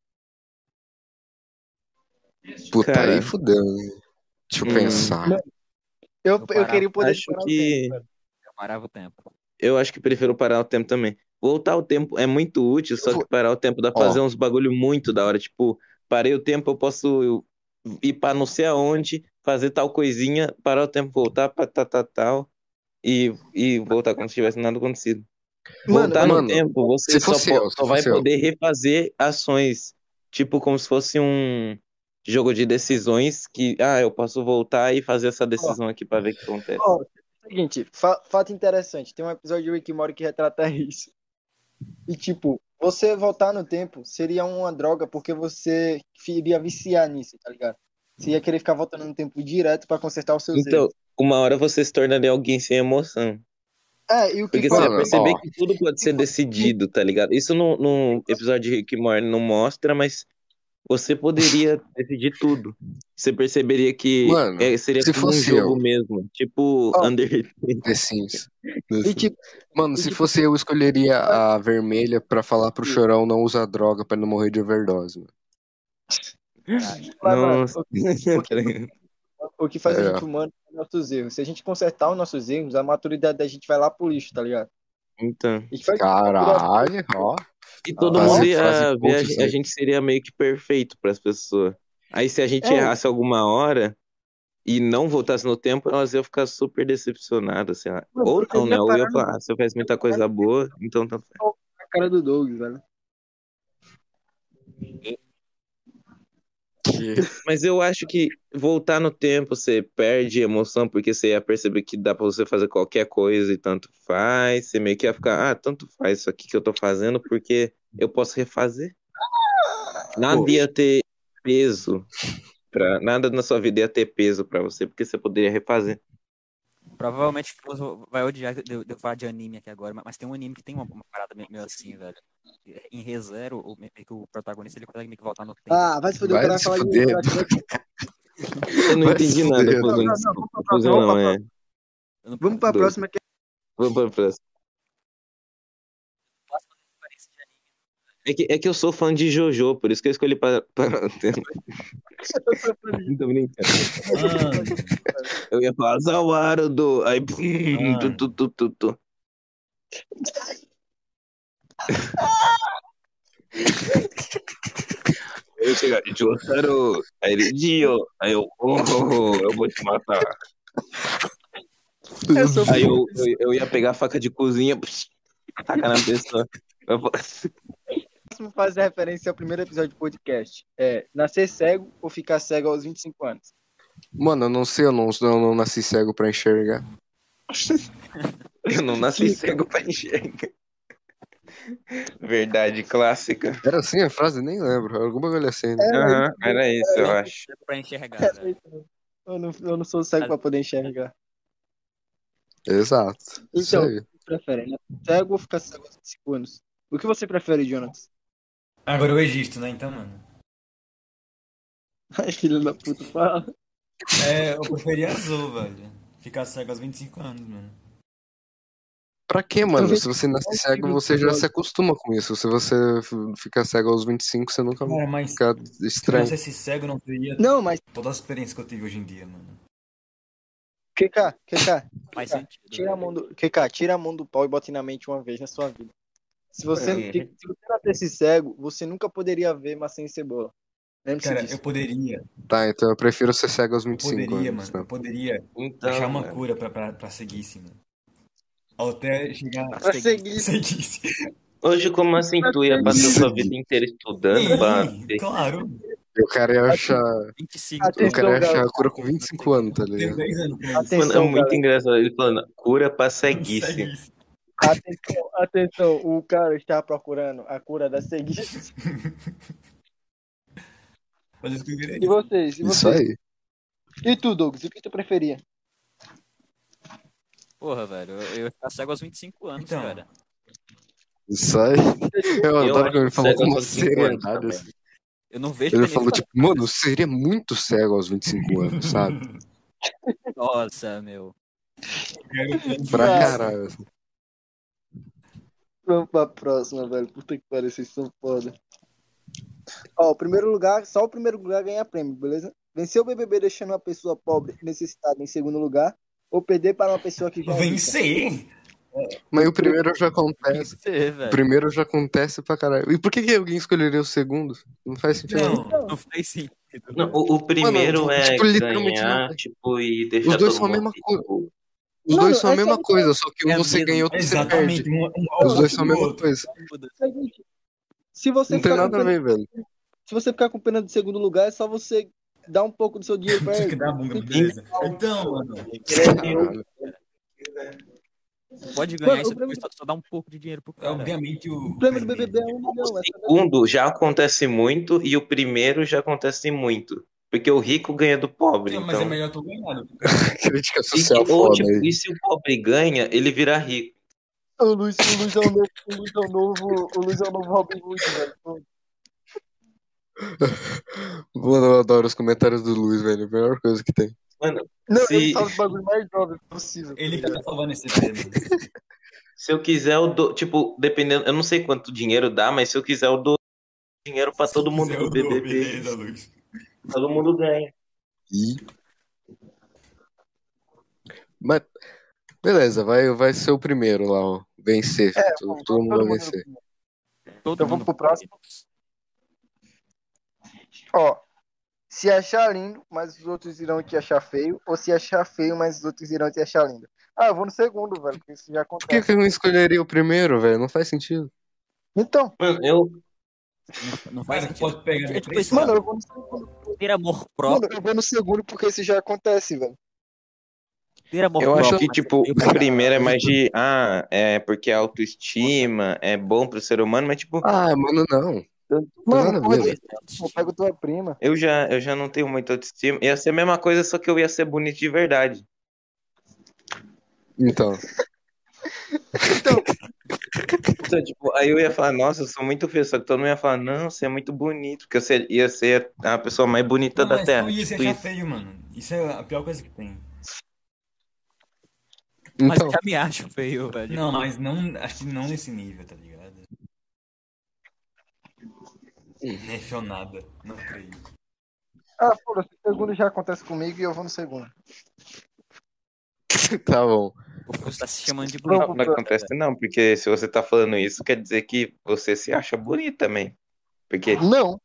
Speaker 3: puta,
Speaker 5: Cara.
Speaker 3: aí fudeu, né? Deixa eu
Speaker 5: Hum.
Speaker 3: pensar.
Speaker 2: Eu,
Speaker 4: Eu
Speaker 2: eu
Speaker 4: parava.
Speaker 2: queria o poder
Speaker 5: Acho
Speaker 2: de parar
Speaker 5: que-
Speaker 2: o tempo.
Speaker 4: Eu parava o tempo.
Speaker 5: Eu acho que prefiro parar o tempo também. Voltar o tempo é muito útil, só que parar o tempo dá pra fazer uns bagulho muito da hora. Tipo, parei o tempo, eu posso ir pra não sei aonde, fazer tal coisinha, parar o tempo, voltar pra tal, tal, tal, e, e voltar como se tivesse nada acontecido.
Speaker 2: Mano,
Speaker 5: Voltar no
Speaker 3: mano,
Speaker 5: tempo, você
Speaker 3: se
Speaker 5: só,
Speaker 3: fosse
Speaker 5: po-
Speaker 3: eu, se
Speaker 5: só vai
Speaker 3: fosse eu.
Speaker 5: poder refazer ações. Tipo, como se fosse um jogo de decisões que, ah, eu posso voltar e fazer essa decisão aqui pra ver o que acontece.
Speaker 2: Ó, seguinte, fa- fato interessante. Tem um episódio de Rick Morty que retrata isso. E tipo, você voltar no tempo seria uma droga porque você iria viciar nisso, tá ligado? Você ia querer ficar voltando no tempo direto pra consertar os seus
Speaker 5: Então,
Speaker 2: erros.
Speaker 5: uma hora você se tornaria alguém sem emoção.
Speaker 2: É, e o que
Speaker 5: Porque você vai perceber
Speaker 3: ó.
Speaker 5: que tudo pode ser decidido, tá ligado? Isso no, no episódio de Rick Morty não mostra, mas você poderia decidir tudo. Você perceberia que
Speaker 3: Mano,
Speaker 5: é, seria
Speaker 3: se
Speaker 5: como um
Speaker 3: fosse
Speaker 5: jogo
Speaker 3: eu.
Speaker 5: mesmo. Tipo
Speaker 2: Ó.
Speaker 5: Undertale.
Speaker 3: The Sims.
Speaker 2: E tipo,
Speaker 3: Mano, se
Speaker 2: tipo-
Speaker 3: fosse eu, escolheria a vermelha pra falar pro chorão não usar droga pra não morrer de overdose, mano.
Speaker 5: Nossa.
Speaker 2: Peraí. O que faz a
Speaker 3: É.
Speaker 2: gente humano é nossos erros. Se a gente consertar os nossos erros, a maturidade da gente vai lá pro lixo, tá ligado?
Speaker 5: Então.
Speaker 2: A
Speaker 3: Caralho, ó.
Speaker 5: E todo
Speaker 3: Frase-
Speaker 5: mundo ia ver, a gente, a gente seria meio que perfeito pras pessoas. Aí se a gente
Speaker 2: É.
Speaker 5: errasse alguma hora e não voltasse no tempo, elas iam ficar super decepcionadas, sei lá.
Speaker 2: Mano,
Speaker 5: Ou não,
Speaker 2: ia
Speaker 5: né? Ou ia falar, ah, você faz muita coisa boa, então tá
Speaker 2: a cara do Doug, velho.
Speaker 5: Mas eu acho que voltar no tempo você perde emoção porque você ia perceber que dá pra você fazer qualquer coisa e tanto faz. Você meio que ia ficar, ah, tanto faz isso aqui que eu tô fazendo porque eu posso refazer. Nada
Speaker 3: Pô.
Speaker 5: ia ter peso. Pra, nada na sua vida ia ter peso pra você porque você poderia refazer.
Speaker 4: Provavelmente você vai odiar de eu, de eu falar de anime aqui agora, mas- tem um anime que tem uma, uma parada meio, meio assim, velho. Em ReZero, o, o protagonista ele consegue meio que voltar no tempo.
Speaker 2: Ah, vai se fuder, o
Speaker 3: Vai
Speaker 2: cara
Speaker 3: se
Speaker 2: falar
Speaker 3: fuder.
Speaker 2: de
Speaker 5: Eu não
Speaker 3: Vai
Speaker 5: entendi nada,
Speaker 3: fuder.
Speaker 5: Fusão.
Speaker 2: Não, não, vamos
Speaker 5: é.
Speaker 4: Não-
Speaker 2: Vamos pra próxima
Speaker 5: Vamos pra próxima. É que, é que eu sou fã de Jojo, por isso que eu escolhi para. para... Tô brincando. Eu ia falar Zawaro do. Aí.
Speaker 4: Ah.
Speaker 5: tu, tu, tu, tu, tu. Eu chegar Jotaro, aí ele Dio, aí eu, oh, oh, oh, eu vou te matar.
Speaker 2: eu sou
Speaker 5: Aí eu, eu, eu ia pegar a faca de cozinha, psh, tacar na pessoa. Eu vou-
Speaker 2: próximo fazer referência ao primeiro episódio do podcast. É nascer cego ou ficar cego aos 25 anos?
Speaker 3: Mano, eu não sei, eu não, eu não nasci cego pra enxergar.
Speaker 5: Eu não nasci cego pra enxergar. Verdade clássica.
Speaker 3: Era assim a frase? Nem lembro. Alguma coisa assim. né?
Speaker 5: Aham, era isso, eu acho.
Speaker 4: pra enxergar, velho.
Speaker 2: Eu não, eu não sou cego pra poder enxergar.
Speaker 3: Exato.
Speaker 2: Então, que prefere? Nascer cego ou ficar cego aos 25 anos? O que você prefere, Jonas?
Speaker 6: Agora o Egito, né? Então, mano.
Speaker 2: Ai, filho da puta, fala.
Speaker 6: É, eu preferia azul, velho. Ficar cego aos 25 anos, mano.
Speaker 3: Pra quê, mano? Se você nasce cego, você já se acostuma com isso. Se você ficar cego aos 25, você nunca vai
Speaker 6: Cara, mas
Speaker 3: ficar
Speaker 6: se eu
Speaker 3: estranho.
Speaker 6: nascesse cego, não teria
Speaker 2: Não, mas
Speaker 6: toda a experiência que eu tive hoje em dia, mano.
Speaker 2: QK, QK,
Speaker 4: Faz
Speaker 2: QK,
Speaker 4: sentido.
Speaker 2: tira a
Speaker 4: velho.
Speaker 2: mão do QK, tira a mão do pau e bote na mente uma vez na sua vida. Se você,
Speaker 5: Uhum.
Speaker 2: se você nascesse cego, você nunca poderia ver maçã e cebola. Lembre-se
Speaker 6: Cara,
Speaker 2: disso.
Speaker 6: eu poderia,
Speaker 3: Tá, então eu prefiro ser cego aos
Speaker 6: eu
Speaker 3: 25
Speaker 6: poderia,
Speaker 3: anos.
Speaker 6: mano,
Speaker 3: tá?
Speaker 6: eu poderia
Speaker 5: Então,
Speaker 6: achar uma
Speaker 5: mano,
Speaker 6: cura pra, pra, pra seguisse, mano. Até chegar
Speaker 2: Pra seguir.
Speaker 6: seguisse.
Speaker 5: hoje como assim tu ia passar sua vida inteira estudando
Speaker 6: Sim, claro.
Speaker 3: E o cara ia achar.
Speaker 4: 25
Speaker 3: O
Speaker 2: Atenção,
Speaker 3: cara ia achar a cura com 25 anos, tá ligado?
Speaker 6: 10 anos pra isso.
Speaker 2: Atenção,
Speaker 5: Mano, é muito
Speaker 2: galera.
Speaker 5: engraçado ele falando cura pra ceguice.
Speaker 2: Atenção, atenção, o cara está procurando a cura da ceguice.
Speaker 6: Mas eu queria
Speaker 2: E vocês? E
Speaker 3: Isso
Speaker 2: vocês?
Speaker 3: aí.
Speaker 2: E tu, Douglas? O que tu preferia?
Speaker 4: Porra, velho, eu, ia ficar cego aos 25 anos,
Speaker 6: Então.
Speaker 4: cara.
Speaker 3: Isso aí. Eu
Speaker 5: Eu
Speaker 3: adoro que ele falou
Speaker 5: cego
Speaker 3: com uma
Speaker 5: aos 25 anos
Speaker 3: seriedade. assim.
Speaker 4: Eu não vejo
Speaker 3: Ele falou, tipo, mano, eu seria muito cego aos 25 anos, sabe?
Speaker 4: Nossa, meu.
Speaker 3: Pra caralho.
Speaker 2: Vamos pra próxima, velho. Puta que pariu, vocês são foda. Ó, o primeiro lugar, só o primeiro lugar ganha prêmio, beleza? Vencer o BBB deixando uma pessoa pobre e necessitada em segundo lugar, ou perder para uma pessoa que já é.
Speaker 6: Vencer!
Speaker 3: Mas o primeiro já acontece.
Speaker 4: Você,
Speaker 3: O primeiro já acontece pra caralho. E por que, que alguém escolheria o segundo? Não faz sentido. nenhum.
Speaker 6: Não,
Speaker 4: Não faz sentido.
Speaker 5: Não, o, o primeiro
Speaker 3: Mano,
Speaker 5: é
Speaker 3: tipo, literalmente
Speaker 5: ganhar,
Speaker 3: não-
Speaker 5: tipo, e deixar
Speaker 3: Os dois
Speaker 5: todo
Speaker 3: são a mesma coisa. Os
Speaker 2: Mano,
Speaker 3: dois são a
Speaker 2: é
Speaker 3: mesma coisa, só que um
Speaker 4: É
Speaker 3: você ganha, outro você perde.
Speaker 6: Um, um
Speaker 3: Os dois são a mesma
Speaker 6: outro.
Speaker 3: coisa.
Speaker 2: Se você,
Speaker 3: Não tem
Speaker 2: ficar com
Speaker 3: nada a
Speaker 2: pena,
Speaker 3: ver, velho.
Speaker 2: se você ficar com pena de segundo lugar, é só você dar um pouco do seu dinheiro pra ele.
Speaker 6: Então, mano.
Speaker 4: Pode ganhar
Speaker 2: Mano,
Speaker 4: isso depois, só, dá um pouco de dinheiro pro cara.
Speaker 6: Obviamente o.
Speaker 2: O prêmio do BBB é um milhão.
Speaker 5: O segundo já acontece muito e o primeiro já acontece muito. Porque o rico ganha do pobre.
Speaker 6: Não, mas é
Speaker 5: Então,
Speaker 6: melhor tu ganhar. né?
Speaker 3: Crítica
Speaker 5: e,
Speaker 3: social
Speaker 5: que- ou, tipo, e se o pobre ganha, ele vira rico.
Speaker 2: O Luiz, o Luiz é o novo, o Luiz é o novo, o Luiz é o novo Robin Hood, velho.
Speaker 3: Mano, eu adoro os comentários do Luiz, velho. A melhor coisa que tem.
Speaker 5: Mano,
Speaker 2: Não,
Speaker 5: Se-
Speaker 2: ele fala os bagulho mais jovem possível. tá
Speaker 6: Ele que tá salvando esse tema.
Speaker 5: se eu quiser, eu dou. Tipo, dependendo. Eu não sei quanto dinheiro dá, mas se eu quiser, eu dou dinheiro pra todo mundo do
Speaker 6: eu dou,
Speaker 5: BBB.
Speaker 6: Beleza, Luiz.
Speaker 5: Todo mundo ganha.
Speaker 3: E... Mas, beleza, vai, vai ser o primeiro lá, ó. Vencer. todo,
Speaker 2: Vamos,
Speaker 3: todo mundo vai
Speaker 2: todo mundo
Speaker 3: vencer.
Speaker 4: Todo
Speaker 2: Então
Speaker 4: mundo
Speaker 2: vamos pro próximo? Ó, se achar lindo, mas os outros irão te achar feio, ou se achar feio, mas os outros irão te achar lindo. Ah, eu vou no segundo, velho, porque isso já
Speaker 3: Por que,
Speaker 2: acontece.
Speaker 3: que eu não escolheria o primeiro, velho? Não faz sentido.
Speaker 2: Então,
Speaker 5: Mano, eu.
Speaker 4: Não, não faz sentido.
Speaker 6: pode pegar.
Speaker 4: É tipo isso,
Speaker 2: mano, eu vou no segundo.
Speaker 4: Ter amor
Speaker 2: Mano,
Speaker 4: próprio,
Speaker 2: eu vou no segundo porque isso já acontece, velho.
Speaker 4: ter amor
Speaker 5: Eu
Speaker 4: próprio.
Speaker 5: acho que,
Speaker 4: mas
Speaker 5: tipo, o primeiro é mais de. Ah, é porque a autoestima é bom pro ser humano, mas, tipo,
Speaker 3: Ah, mano, não.
Speaker 2: Mano,
Speaker 3: ver.
Speaker 2: eu pego tua prima.
Speaker 5: eu já, eu já não tenho muita autoestima. Ia ser a mesma coisa, só que eu ia ser bonito de verdade.
Speaker 3: Então,
Speaker 5: Então, tipo, aí eu ia falar, nossa, eu sou muito feio, só que todo mundo ia falar, não, você é muito bonito, porque você ia ser a pessoa mais bonita
Speaker 6: Não,
Speaker 5: da
Speaker 6: mas
Speaker 5: Terra.
Speaker 6: tu ia se
Speaker 5: Tipo
Speaker 6: achar feio, mano. Isso é a pior coisa que tem.
Speaker 4: Mas
Speaker 3: então.
Speaker 4: eu já me acho feio, velho.
Speaker 6: Não, mas não, acho que não nesse nível, tá ligado? Nefeu nada, não creio.
Speaker 2: Ah, foda-se, o segundo já acontece comigo e eu vou no segundo.
Speaker 3: Tá bom.
Speaker 4: O Fusco tá se chamando de
Speaker 2: Vamos
Speaker 5: Não, não acontece não, porque se você tá falando isso, quer dizer que você se acha bonito também. Porque
Speaker 2: Não,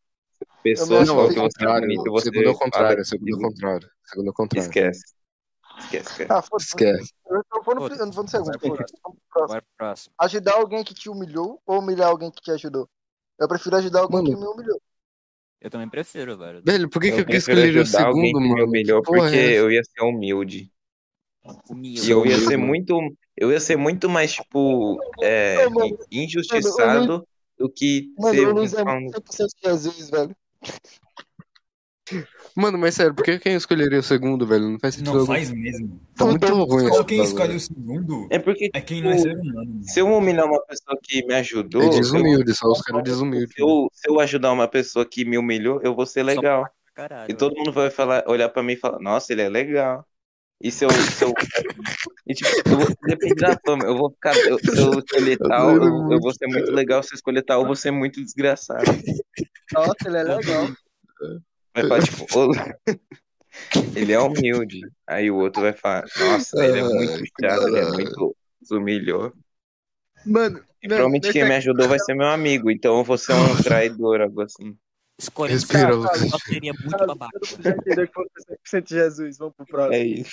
Speaker 5: pessoas
Speaker 2: Não,
Speaker 5: falam
Speaker 2: é
Speaker 5: que é
Speaker 3: contrário.
Speaker 5: bonito, você
Speaker 3: Segundo é o contrário,
Speaker 5: fala-
Speaker 3: segundo é o contrário. Segundo é o contrário.
Speaker 5: Esquece. Esquece, esquece.
Speaker 2: ah.
Speaker 3: Esquece.
Speaker 2: Eu, eu vou no,
Speaker 4: Foda-se.
Speaker 2: eu não vou no segundo. Vamos pro próximo. Ajudar alguém que te humilhou ou humilhar alguém que te ajudou? Eu prefiro ajudar alguém
Speaker 3: Mano.
Speaker 2: que me humilhou.
Speaker 4: Eu também prefiro, velho.
Speaker 3: Velho, por que, que
Speaker 5: Eu
Speaker 3: eu quis
Speaker 5: prefiro
Speaker 3: escolher o
Speaker 5: ajudar alguém
Speaker 3: segundo,
Speaker 5: que me
Speaker 3: mano?
Speaker 5: humilhou,
Speaker 3: Que porra
Speaker 5: porque
Speaker 3: é
Speaker 5: eu ia ser humilde. E eu ia ser muito. Eu ia ser muito mais, tipo, é,
Speaker 2: mano,
Speaker 5: injustiçado do que
Speaker 2: Mano,
Speaker 5: ser
Speaker 2: o
Speaker 5: um
Speaker 2: Luiz é
Speaker 5: pau-
Speaker 2: 100% Jesus, velho.
Speaker 3: Mano, mas sério, por que quem escolheria o segundo, velho? Não faz sentido
Speaker 6: Não
Speaker 3: algum.
Speaker 6: faz mesmo.
Speaker 3: Tá muito ruim
Speaker 6: Só quem escolhe o segundo
Speaker 5: É porque,
Speaker 6: é quem não é ser humano. mano.
Speaker 5: se eu humilhar uma pessoa que me ajudou,
Speaker 3: É
Speaker 5: eu-
Speaker 3: desumilde, só os caras desumildes.
Speaker 5: se eu, se eu ajudar uma pessoa que me humilhou, eu vou ser legal.
Speaker 4: Caralho.
Speaker 5: E todo mundo vai falar, olhar pra mim e falar, nossa, ele é legal. E se eu. Se eu e, tipo, eu vou, depende da fama. Eu vou ficar. Eu, se eu escolher tal, eu, eu vou ser muito legal. Se eu escolher tal, eu vou ser muito desgraçado.
Speaker 2: Nossa, ele é legal.
Speaker 5: Vai falar, tipo, ele é humilde. Aí o outro vai falar, nossa, ele é muito chato, ele é muito. humilhou.
Speaker 2: Mano,
Speaker 5: E provavelmente quem me ajudou vai ser meu amigo, então eu vou ser um traidor, algo assim.
Speaker 4: Escolhendo
Speaker 1: Respira,
Speaker 4: cara,
Speaker 1: Lucas.
Speaker 4: só seria muito babaca.
Speaker 2: todo mundo já entendeu que foi 100% Jesus. Vamos pro próximo.
Speaker 5: É isso.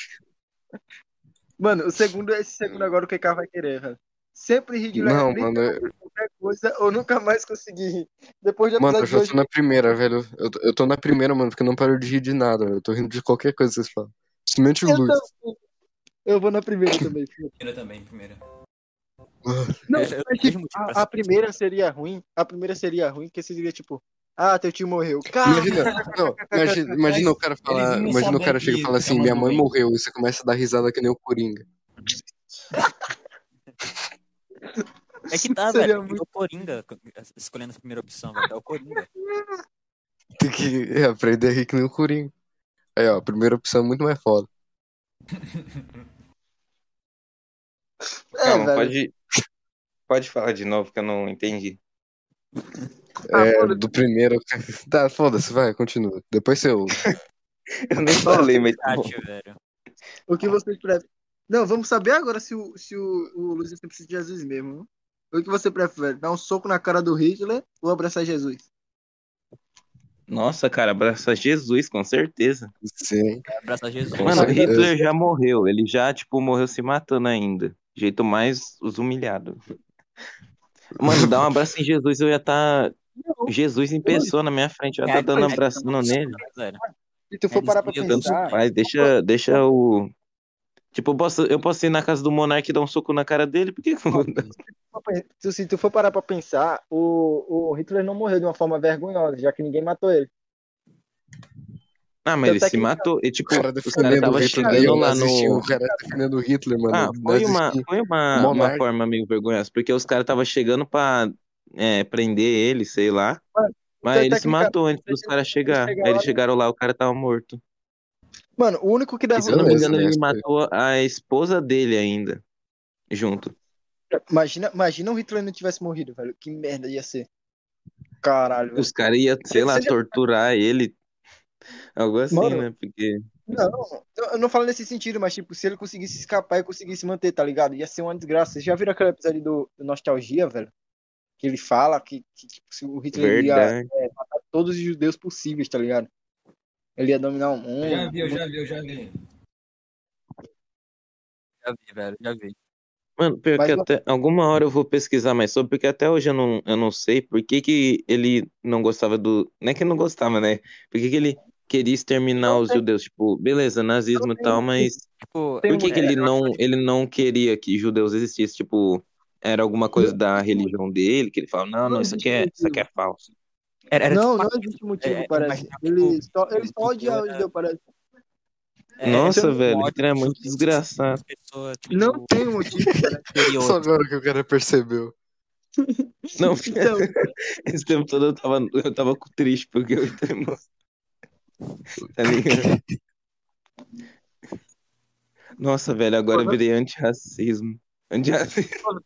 Speaker 2: Mano, o segundo, esse segundo agora o que vai querer, velho. Sempre rir de
Speaker 3: Não, mano, eu-
Speaker 2: qualquer coisa, ou nunca mais conseguir rir. Depois do
Speaker 3: Mano, eu
Speaker 2: de
Speaker 3: já
Speaker 2: hoje,
Speaker 3: tô na primeira, velho. Eu, tô- eu tô na primeira, mano, porque eu não paro de rir de nada. velho. Eu tô rindo de qualquer coisa que vocês falam. Principalmente o
Speaker 2: eu,
Speaker 3: Luiz.
Speaker 2: também. eu vou na primeira também. filho.
Speaker 6: Primeira também, primeira.
Speaker 2: Não,
Speaker 4: Eu- eu
Speaker 2: tipo, a, a primeira seria ruim. A primeira seria ruim, porque seria tipo, ah, teu tio morreu. Cara,
Speaker 3: Imagina, não, imagina, imagina o cara falar, imagina o cara chega e fala assim, minha mãe morreu, e você começa a dar risada que nem o Coringa.
Speaker 4: É que tá,
Speaker 2: Seria
Speaker 4: velho.
Speaker 2: muito-
Speaker 4: É o Coringa escolhendo a primeira opção, velho. É o Coringa.
Speaker 3: Tem que é, aprender a rir que nem o Coringa. Aí, ó, a primeira opção é muito mais foda.
Speaker 2: é,
Speaker 5: Calma,
Speaker 2: velho.
Speaker 5: pode, pode falar de novo que eu não entendi.
Speaker 2: Ah,
Speaker 3: É, do primeiro. Tá, foda-se, vai, continua. Depois você ouve.
Speaker 5: Eu nem falei, mas tá
Speaker 4: velho.
Speaker 2: O que vocês preferem? Não, vamos saber agora se o, se o, o Luiz sempre precisa de Jesus mesmo. né? O que você prefere? Dar um soco na cara do Hitler ou abraçar Jesus?
Speaker 5: Nossa, cara, abraça Jesus, com certeza.
Speaker 3: Sim.
Speaker 4: Abraçar Jesus.
Speaker 3: Com
Speaker 5: Mano. Hitler já morreu. Ele já, tipo, morreu se matando ainda. Jeito mais os humilhado. Mano, dar um abraço em Jesus, eu ia estar. Jesus em pessoa na minha frente, eu ia estar dando um abraçando nele.
Speaker 4: Velho.
Speaker 2: Se tu for parar pra pensar,
Speaker 5: deixa, deixa o. Tipo, eu posso, eu posso ir na casa do Monark e dar um soco na cara dele? Por que
Speaker 2: se, tu for parar pra pensar, o, o Hitler não morreu de uma forma vergonhosa, já que ninguém matou ele.
Speaker 5: Ah, mas ele
Speaker 2: Tanto é
Speaker 5: se matou. E, tipo,
Speaker 3: O cara
Speaker 5: os caras
Speaker 3: defendendo o
Speaker 5: estavam
Speaker 3: Hitler.
Speaker 5: chegando
Speaker 3: eu
Speaker 5: lá no.
Speaker 3: O cara defendendo o Hitler, mano.
Speaker 5: Ah, foi uma, foi uma, uma forma meio vergonhosa, porque os caras estavam chegando pra é, prender ele, sei lá.
Speaker 2: Mano,
Speaker 5: Mas
Speaker 2: então,
Speaker 5: ele se matou antes dos caras chegar.
Speaker 2: chegar
Speaker 5: Aí eles
Speaker 2: lá,
Speaker 5: chegaram lá, o cara tava morto.
Speaker 2: Mano, o único que dá
Speaker 5: E se eu não me engano, ele matou a esposa dele ainda. Junto.
Speaker 2: Imagina, imagina o Hitler não tivesse morrido, velho. Que merda ia ser. Caralho, velho.
Speaker 5: Os caras iam, sei lá, torturar ele. Algo assim,
Speaker 2: Mano,
Speaker 5: né? Porque.
Speaker 2: Não, eu não falo nesse sentido, mas tipo, se ele conseguisse escapar e conseguisse manter, tá ligado? Ia ser uma desgraça. Vocês já viram aquele episódio do, do Nostalgia, velho? Que ele fala que, que, se o Hitler ia
Speaker 5: Verdade.
Speaker 2: é, matar todos os judeus possíveis, tá ligado? Ele ia dominar o mundo.
Speaker 6: Eu já vi, eu já vi, eu já vi.
Speaker 4: Já vi, velho. Já vi.
Speaker 5: Mano, pior
Speaker 2: Mas
Speaker 5: que
Speaker 2: não-
Speaker 5: até alguma hora eu vou pesquisar mais sobre, porque até hoje eu não, eu não sei por que que ele não gostava do. Não é que ele não gostava, né? Por que que ele queria exterminar os judeus? Tipo, beleza, nazismo e tal, mas
Speaker 4: Tipo,
Speaker 5: por que que ele não, ele não queria que judeus existissem? Tipo, era alguma coisa da religião dele, que ele fala, não, não,
Speaker 2: Não
Speaker 5: isso aqui é, isso aqui é falso.
Speaker 4: era, era
Speaker 2: não,
Speaker 4: tipo,
Speaker 2: não existe motivo,
Speaker 4: é,
Speaker 2: parece.
Speaker 4: imaginar,
Speaker 2: Ele
Speaker 4: tipo,
Speaker 2: só, ele só
Speaker 4: o
Speaker 2: odia
Speaker 4: era-
Speaker 2: judeu, parece.
Speaker 4: é,
Speaker 5: Nossa,
Speaker 4: era um
Speaker 5: velho,
Speaker 4: ódio
Speaker 5: é muito desgraçado.
Speaker 4: as pessoas, tipo,
Speaker 2: Não tem motivo.
Speaker 3: Só agora que o cara percebeu.
Speaker 5: Não,
Speaker 2: Então,
Speaker 5: esse tempo todo eu tava, eu tava triste porque o Hitler morreu. Tá ligado? Nossa, velho, agora eu virei antirracismo. Antirracismo.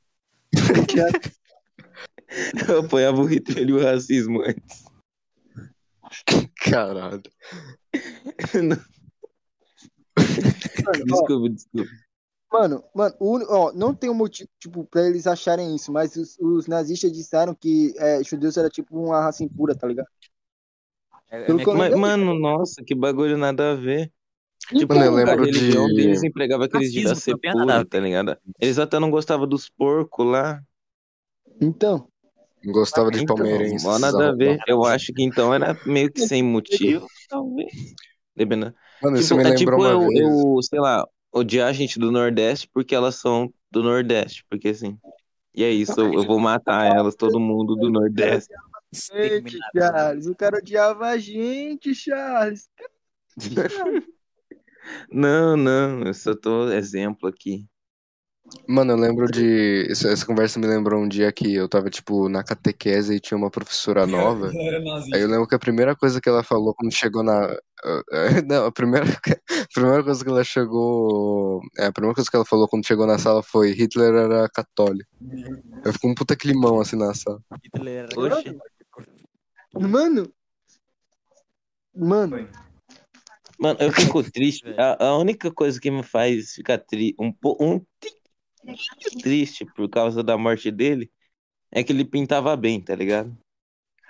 Speaker 5: Eu apoiava o Hitler e o racismo antes.
Speaker 3: Caralho.
Speaker 2: mano, ó,
Speaker 5: Desculpa, desculpa.
Speaker 2: Mano, mano, ó, não tem um motivo, tipo, pra eles acharem isso, mas os, os nazistas disseram que é, judeus era tipo uma raça impura, tá ligado?
Speaker 4: É, é
Speaker 5: Mas, mano, nossa, que bagulho nada a ver. Tipo,
Speaker 3: Mano, eu
Speaker 5: a
Speaker 3: lembro
Speaker 5: religião
Speaker 3: de-
Speaker 5: deles empregava aqueles dias ser
Speaker 4: também é nada a
Speaker 5: puro, tá ligado? Eles até não gostavam dos porcos lá.
Speaker 2: Então,
Speaker 3: Não gostava de
Speaker 5: Então,
Speaker 3: palmeirense.
Speaker 5: mó nada a ver. Eu acho que então era meio que sem motivo, talvez. Dependendo.
Speaker 3: Mano, isso
Speaker 5: Tipo,
Speaker 3: me
Speaker 5: é
Speaker 3: lembrou
Speaker 5: tipo
Speaker 3: uma
Speaker 5: eu,
Speaker 3: vez.
Speaker 5: eu, sei lá, odiar a gente do Nordeste porque elas são do Nordeste. Porque assim. E é isso, eu, eu vou matar elas, todo mundo do Nordeste.
Speaker 2: gente. Charles, o cara odiava a gente, Charles.
Speaker 5: Não, não, eu só tô exemplo aqui.
Speaker 3: Mano, eu lembro de. Essa, essa conversa me lembrou um dia que eu tava, tipo, na catequese e tinha uma professora nova. Aí eu lembro que a primeira coisa que ela falou quando chegou na. Não, a primeira, a primeira coisa que ela chegou. É, a primeira coisa que ela falou quando chegou na sala foi Hitler era católico. Eu fico um puta climão assim na sala.
Speaker 4: Hitler era
Speaker 5: Oxe.
Speaker 2: Mano. Mano.
Speaker 6: Foi.
Speaker 5: Mano, eu fico triste. A, a única coisa que me faz ficar tri, um pouco um triste por causa da morte dele é que ele pintava bem, tá ligado?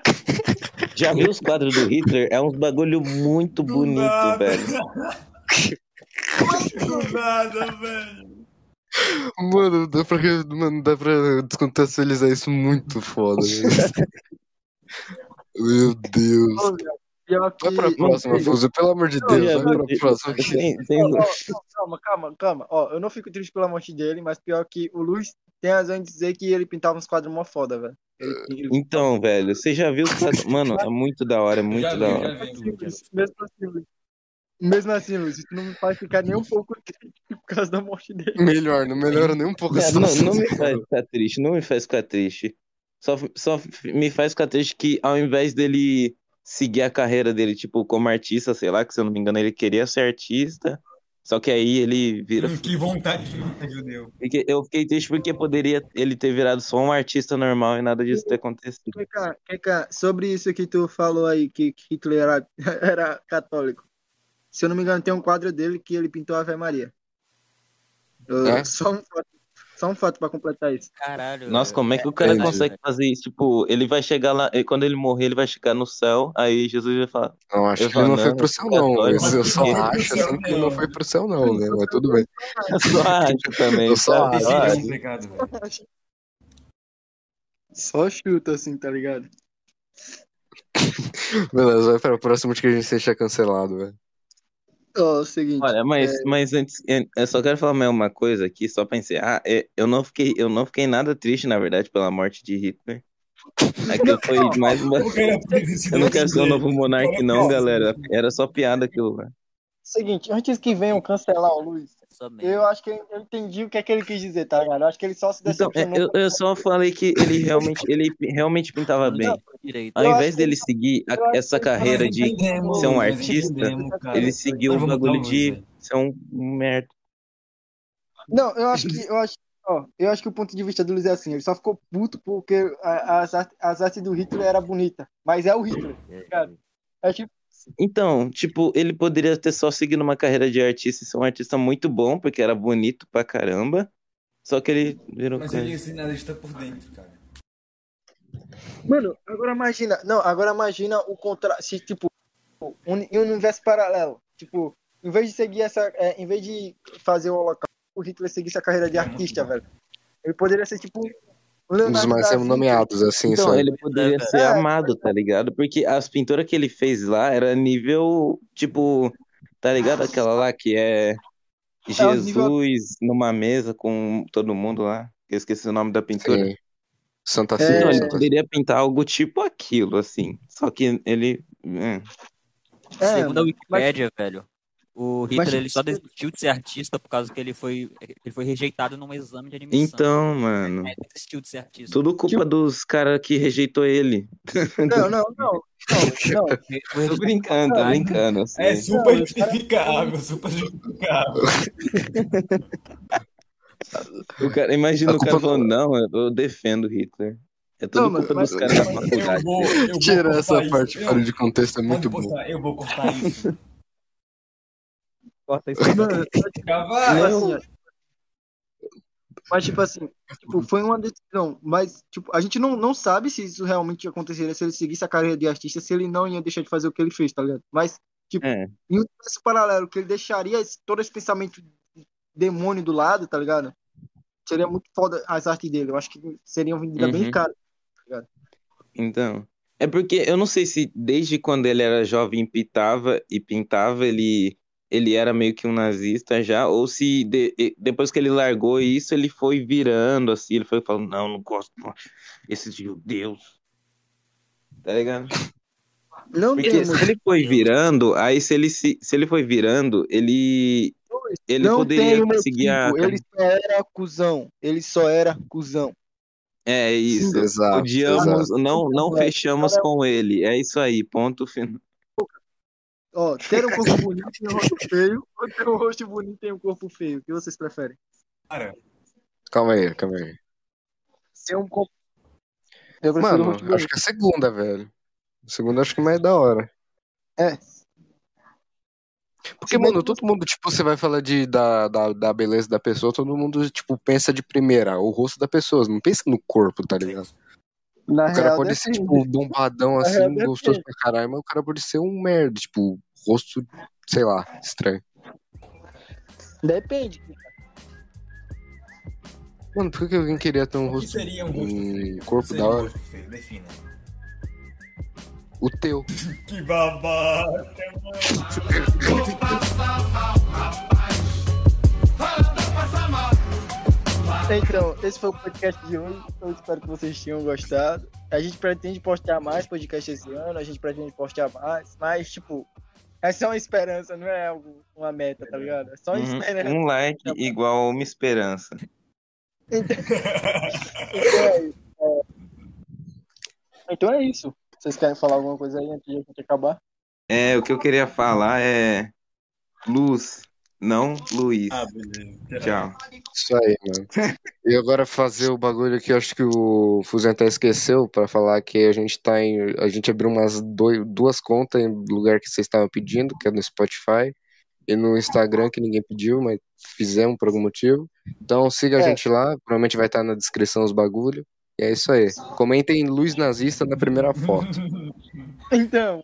Speaker 5: Já viu os quadros do Hitler? É uns bagulho muito
Speaker 6: Do
Speaker 5: bonito,
Speaker 6: nada.
Speaker 5: velho.
Speaker 6: Do nada, velho.
Speaker 3: Mano, dá pra, mano, dá pra descontextualizar isso muito foda. velho. Meu Deus.
Speaker 2: Pior que...
Speaker 3: Vai pra próxima, Fuso, pelo amor de Deus, vai pra próxima.
Speaker 5: Tem- tem-
Speaker 2: ó, ó, calma, calma, calma. Ó, eu não fico triste pela morte dele, mas pior que o Luiz tem razão em dizer que ele pintava uns quadros mó foda, velho. Ele-
Speaker 5: Então, velho, você já viu quadros? Mano, é muito da hora, é muito
Speaker 6: vi,
Speaker 5: da hora.
Speaker 6: vi.
Speaker 2: Mesmo assim, Luiz. Mesmo assim, Luiz, isso não me faz ficar nem um pouco triste por causa da morte dele.
Speaker 3: Melhor, não melhora nem um pouco
Speaker 5: É, não,
Speaker 3: situação.
Speaker 5: não me faz ficar triste, não me faz ficar triste. Só, só me faz ficar triste que ao invés dele seguir a carreira dele, tipo, como artista, sei lá, que se eu não me engano, ele queria ser artista, só que aí ele vira.
Speaker 6: Que vontade de judeu.
Speaker 5: Fiquei- Eu fiquei triste porque poderia ele ter virado só um artista normal e nada disso ter acontecido.
Speaker 2: Keka, Keka, sobre isso que tu falou aí, que que Hitler era, era católico. Se eu não me engano, tem um quadro dele que ele pintou a Ave Maria. Eu-
Speaker 3: É?
Speaker 2: Só um fato, só um fato pra completar isso.
Speaker 4: Caralho.
Speaker 5: Nossa, como é que o cara
Speaker 3: Entendi.
Speaker 5: consegue fazer isso? Tipo, ele vai chegar lá, e quando ele morrer, ele vai chegar no céu, aí Jesus vai falar.
Speaker 3: Não, acho que ele não foi pro céu, não.
Speaker 5: católico,
Speaker 3: Eu, eu só acho assim que ele não foi pro céu, não, né? Mas tudo bem.
Speaker 5: Eu só acho também,
Speaker 3: Eu só acho.
Speaker 2: Só chuta assim, tá ligado?
Speaker 3: Beleza, vai pra próxima que a gente seja cancelado, velho.
Speaker 2: Ó, o seguinte.
Speaker 5: Olha, mas, mas antes, eu- só quero falar mais uma coisa aqui, só pra encerrar. É, Eu não fiquei, eu não fiquei nada triste, na verdade, pela morte de Hitler. Aquilo foi mais uma. Eu não quero ser o novo monarca, não, galera. Era só piada aquilo lá.
Speaker 2: Seguinte, antes que venham cancelar o Luiz, eu acho que eu entendi o que é que ele quis dizer, tá ligado? Eu acho que ele só se
Speaker 5: Então, é,
Speaker 2: decepcionou.
Speaker 5: eu, eu só falei que ele realmente, ele realmente pintava bem. Ao invés dele
Speaker 2: ele-
Speaker 5: seguir a- essa carreira de
Speaker 6: entendemos,
Speaker 5: ser um artista, ele seguiu
Speaker 6: Nós
Speaker 5: o bagulho de ser um merda.
Speaker 2: Não, eu acho que eu acho, ó, eu acho que o ponto de vista do Luiz é assim, ele só ficou puto porque as, as artes do Hitler era bonita, mas é o Hitler, cara. É tipo,
Speaker 5: Então, tipo, ele poderia ter só seguido uma carreira de artista e ser um artista muito bom, porque era bonito pra caramba. Só que ele virou
Speaker 6: Mas
Speaker 5: coisa.
Speaker 6: ele esse nazista por dentro, cara.
Speaker 2: mano, agora imagina, não, agora imagina o contra, se tipo um, em um universo paralelo, tipo, em vez de seguir essa, é, em vez de fazer o holocausto, o Hitler seguisse a carreira de
Speaker 6: É
Speaker 2: artista, velho. Ele poderia ser tipo um
Speaker 3: Um dos mais nomeados, assim,
Speaker 5: Então,
Speaker 3: sabe?
Speaker 5: ele poderia
Speaker 4: É,
Speaker 5: ser
Speaker 2: é.
Speaker 5: amado, tá ligado? Porque as pinturas que ele fez lá era nível, tipo, tá ligado? Aquela lá que é
Speaker 2: É o nível-
Speaker 5: Jesus numa mesa com todo mundo lá. Eu esqueci o nome da pintura.
Speaker 3: Sim. Santa
Speaker 2: É.
Speaker 3: Ceia.
Speaker 5: Então, ele
Speaker 3: Santa-
Speaker 5: poderia pintar algo tipo aquilo, assim. Só que ele. é.
Speaker 2: É,
Speaker 4: Segundo a
Speaker 2: mas-
Speaker 4: Wikipédia, velho, o Hitler
Speaker 2: Mas-
Speaker 4: ele só desistiu de ser artista por causa que ele foi, ele foi rejeitado num exame de admissão.
Speaker 5: Então, mano.
Speaker 4: É, desistiu de ser artista.
Speaker 5: Tudo culpa dos caras que rejeitou ele.
Speaker 2: Não, não, não, não, não.
Speaker 5: Tô brincando, tô brincando. sei.
Speaker 6: É super justificável, super justificável.
Speaker 5: O cara, imagina
Speaker 3: A
Speaker 5: o cara falando, não, eu- defendo Hitler. É tudo
Speaker 2: Não, mas-
Speaker 5: culpa dos
Speaker 2: mas-
Speaker 5: caras da faculdade.
Speaker 6: vou, eu vou
Speaker 3: Tira
Speaker 6: cortar
Speaker 3: essa
Speaker 6: isso.
Speaker 3: parte fora de contexto, é muito bom.
Speaker 6: eu vou cortar isso.
Speaker 4: Corta isso.
Speaker 2: Mano. Tipo assim, ó. Mas, tipo assim, tipo, foi uma decisão. Mas, tipo, a gente não, não sabe se isso realmente aconteceria se ele seguisse a carreira de artista, se ele não ia deixar de fazer o que ele fez, tá ligado? Mas,
Speaker 5: É.
Speaker 2: em um universo paralelo, que ele deixaria esse- todo esse pensamento demônio do lado, tá ligado? Seria muito foda as artes dele. Eu acho que seriam vendidas bem
Speaker 5: Uhum.
Speaker 2: caras.
Speaker 5: Então, é porque eu não sei se desde quando ele era jovem pintava e pintava, ele ele era meio que um nazista já, ou se de- depois que ele largou isso, ele foi virando assim, ele foi falando, não, não gosto esses judeus. Tá ligado?
Speaker 2: Não
Speaker 5: Porque
Speaker 2: tem
Speaker 5: se ele foi virando, aí se ele se, se ele foi virando, ele Ele
Speaker 2: não
Speaker 5: poderia
Speaker 2: tem um
Speaker 5: seguir a.
Speaker 2: ele só era cuzão. Ele só era cuzão.
Speaker 5: É isso.
Speaker 3: Exato.
Speaker 5: Odiamos,
Speaker 3: exato.
Speaker 5: não, não
Speaker 2: Exato.
Speaker 5: fechamos com ele. É isso aí, ponto final.
Speaker 2: Ó, ter um corpo bonito e um rosto feio, ou ter um rosto bonito e um corpo feio? O que vocês preferem?
Speaker 6: Cara,
Speaker 3: Calma aí, calma aí.
Speaker 2: Ter um corpo. Eu prefiro
Speaker 3: Mano,
Speaker 2: rosto
Speaker 3: acho que é a segunda, velho. A segunda acho que é mais da hora.
Speaker 2: É.
Speaker 3: Porque, mano, todo mundo, tipo, você vai falar de, da, da, da beleza da pessoa, todo mundo, tipo, pensa de primeira, o rosto da pessoa, não pensa no corpo, tá ligado?
Speaker 2: Na
Speaker 3: O cara
Speaker 2: real,
Speaker 3: pode ser,
Speaker 2: depende.
Speaker 3: tipo, bombadão
Speaker 2: Na
Speaker 3: assim,
Speaker 2: real, depende.
Speaker 3: gostoso pra caralho, mas o cara pode ser um merda, tipo, rosto, sei lá, estranho.
Speaker 2: Depende.
Speaker 3: Mano, por que alguém queria ter um
Speaker 6: o que
Speaker 3: rosto,
Speaker 6: seria um rosto feio?
Speaker 3: um corpo
Speaker 6: Seria
Speaker 3: da
Speaker 6: um
Speaker 3: hora?
Speaker 6: rosto feio, defina.
Speaker 3: O teu.
Speaker 6: Que babaca, mano.
Speaker 2: Então, esse foi o podcast de hoje. Eu espero que vocês tenham gostado. A gente pretende postar mais podcasts esse ano, a gente pretende postar mais, mas, tipo, é só uma esperança, não é algo, uma meta, tá ligado? É só uma
Speaker 5: Uhum.
Speaker 2: esperança.
Speaker 5: Um like igual uma esperança.
Speaker 2: Então é isso. É. Então é isso. Vocês querem falar alguma coisa aí antes de a gente acabar?
Speaker 5: É, o que eu queria falar é Luz, não Luiz.
Speaker 6: Ah, beleza.
Speaker 5: Tchau.
Speaker 3: Isso aí, mano. E agora fazer o bagulho que eu acho que o Fuzen até esqueceu pra falar que a gente tá em. A gente abriu umas doi- duas contas em lugar que vocês estavam pedindo, que é no Spotify, e no Instagram que ninguém pediu, mas fizemos por algum motivo. Então siga a
Speaker 2: É.
Speaker 3: gente lá, provavelmente vai estar na descrição os bagulho. E é isso aí. Comentem luz nazista na primeira foto.
Speaker 2: Então.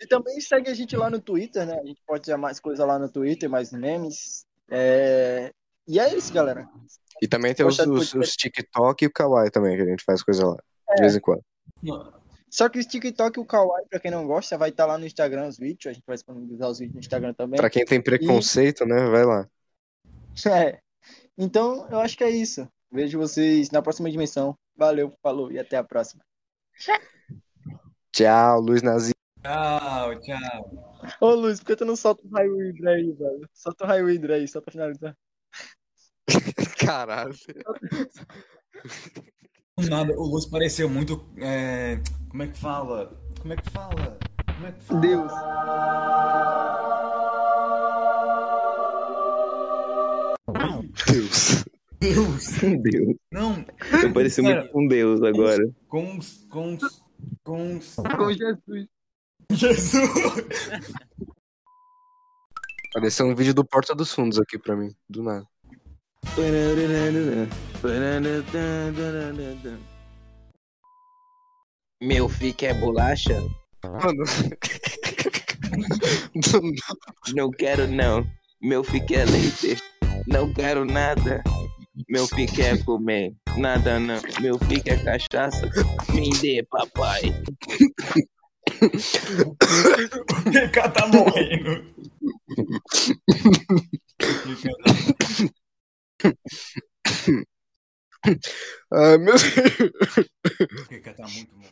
Speaker 2: E também segue a gente lá no Twitter, né? A gente pode ter mais coisa lá no Twitter, mais memes. É... E é isso, galera.
Speaker 3: E também tem os, os, os TikTok e o Kawaii também, que a gente faz coisa lá.
Speaker 2: É.
Speaker 3: De vez em quando.
Speaker 2: Só que o TikTok e o Kawaii, pra quem não gosta, vai estar lá no Instagram os vídeos. A gente vai disponibilizar os vídeos no Instagram também.
Speaker 3: Pra quem tem preconceito, né? Vai lá.
Speaker 2: É. Então, eu acho que é isso. Vejo vocês na próxima dimensão. Valeu, falou e até a próxima.
Speaker 3: Tchau, luz nazista.
Speaker 6: Tchau, tchau.
Speaker 2: Ô, Luiz, por que tu não solta o raio hidra aí, velho? Solta o raio hidra aí, só pra finalizar.
Speaker 3: Caralho.
Speaker 6: Nada, o Luz pareceu muito. é, Como é que fala? Como é que fala? Como é que fala?
Speaker 2: Deus.
Speaker 3: Deus.
Speaker 6: Deus!
Speaker 5: Deus.
Speaker 6: Não,
Speaker 5: Eu pareci muito com Deus agora.
Speaker 6: com os. Com os. Com os.
Speaker 2: Com Jesus.
Speaker 6: Jesus!
Speaker 3: Apareceu um vídeo do Porta dos Fundos aqui pra mim, do nada.
Speaker 5: Meu filho quer bolacha?
Speaker 3: Mano.
Speaker 5: Não quero não. Meu filho quer leite? Não quero nada. Meu filho quer comer? Nada não. Meu filho quer cachaça? Me dê, papai.
Speaker 6: O PK tá morrendo.
Speaker 3: Ah, meu... O PK tá muito morrendo.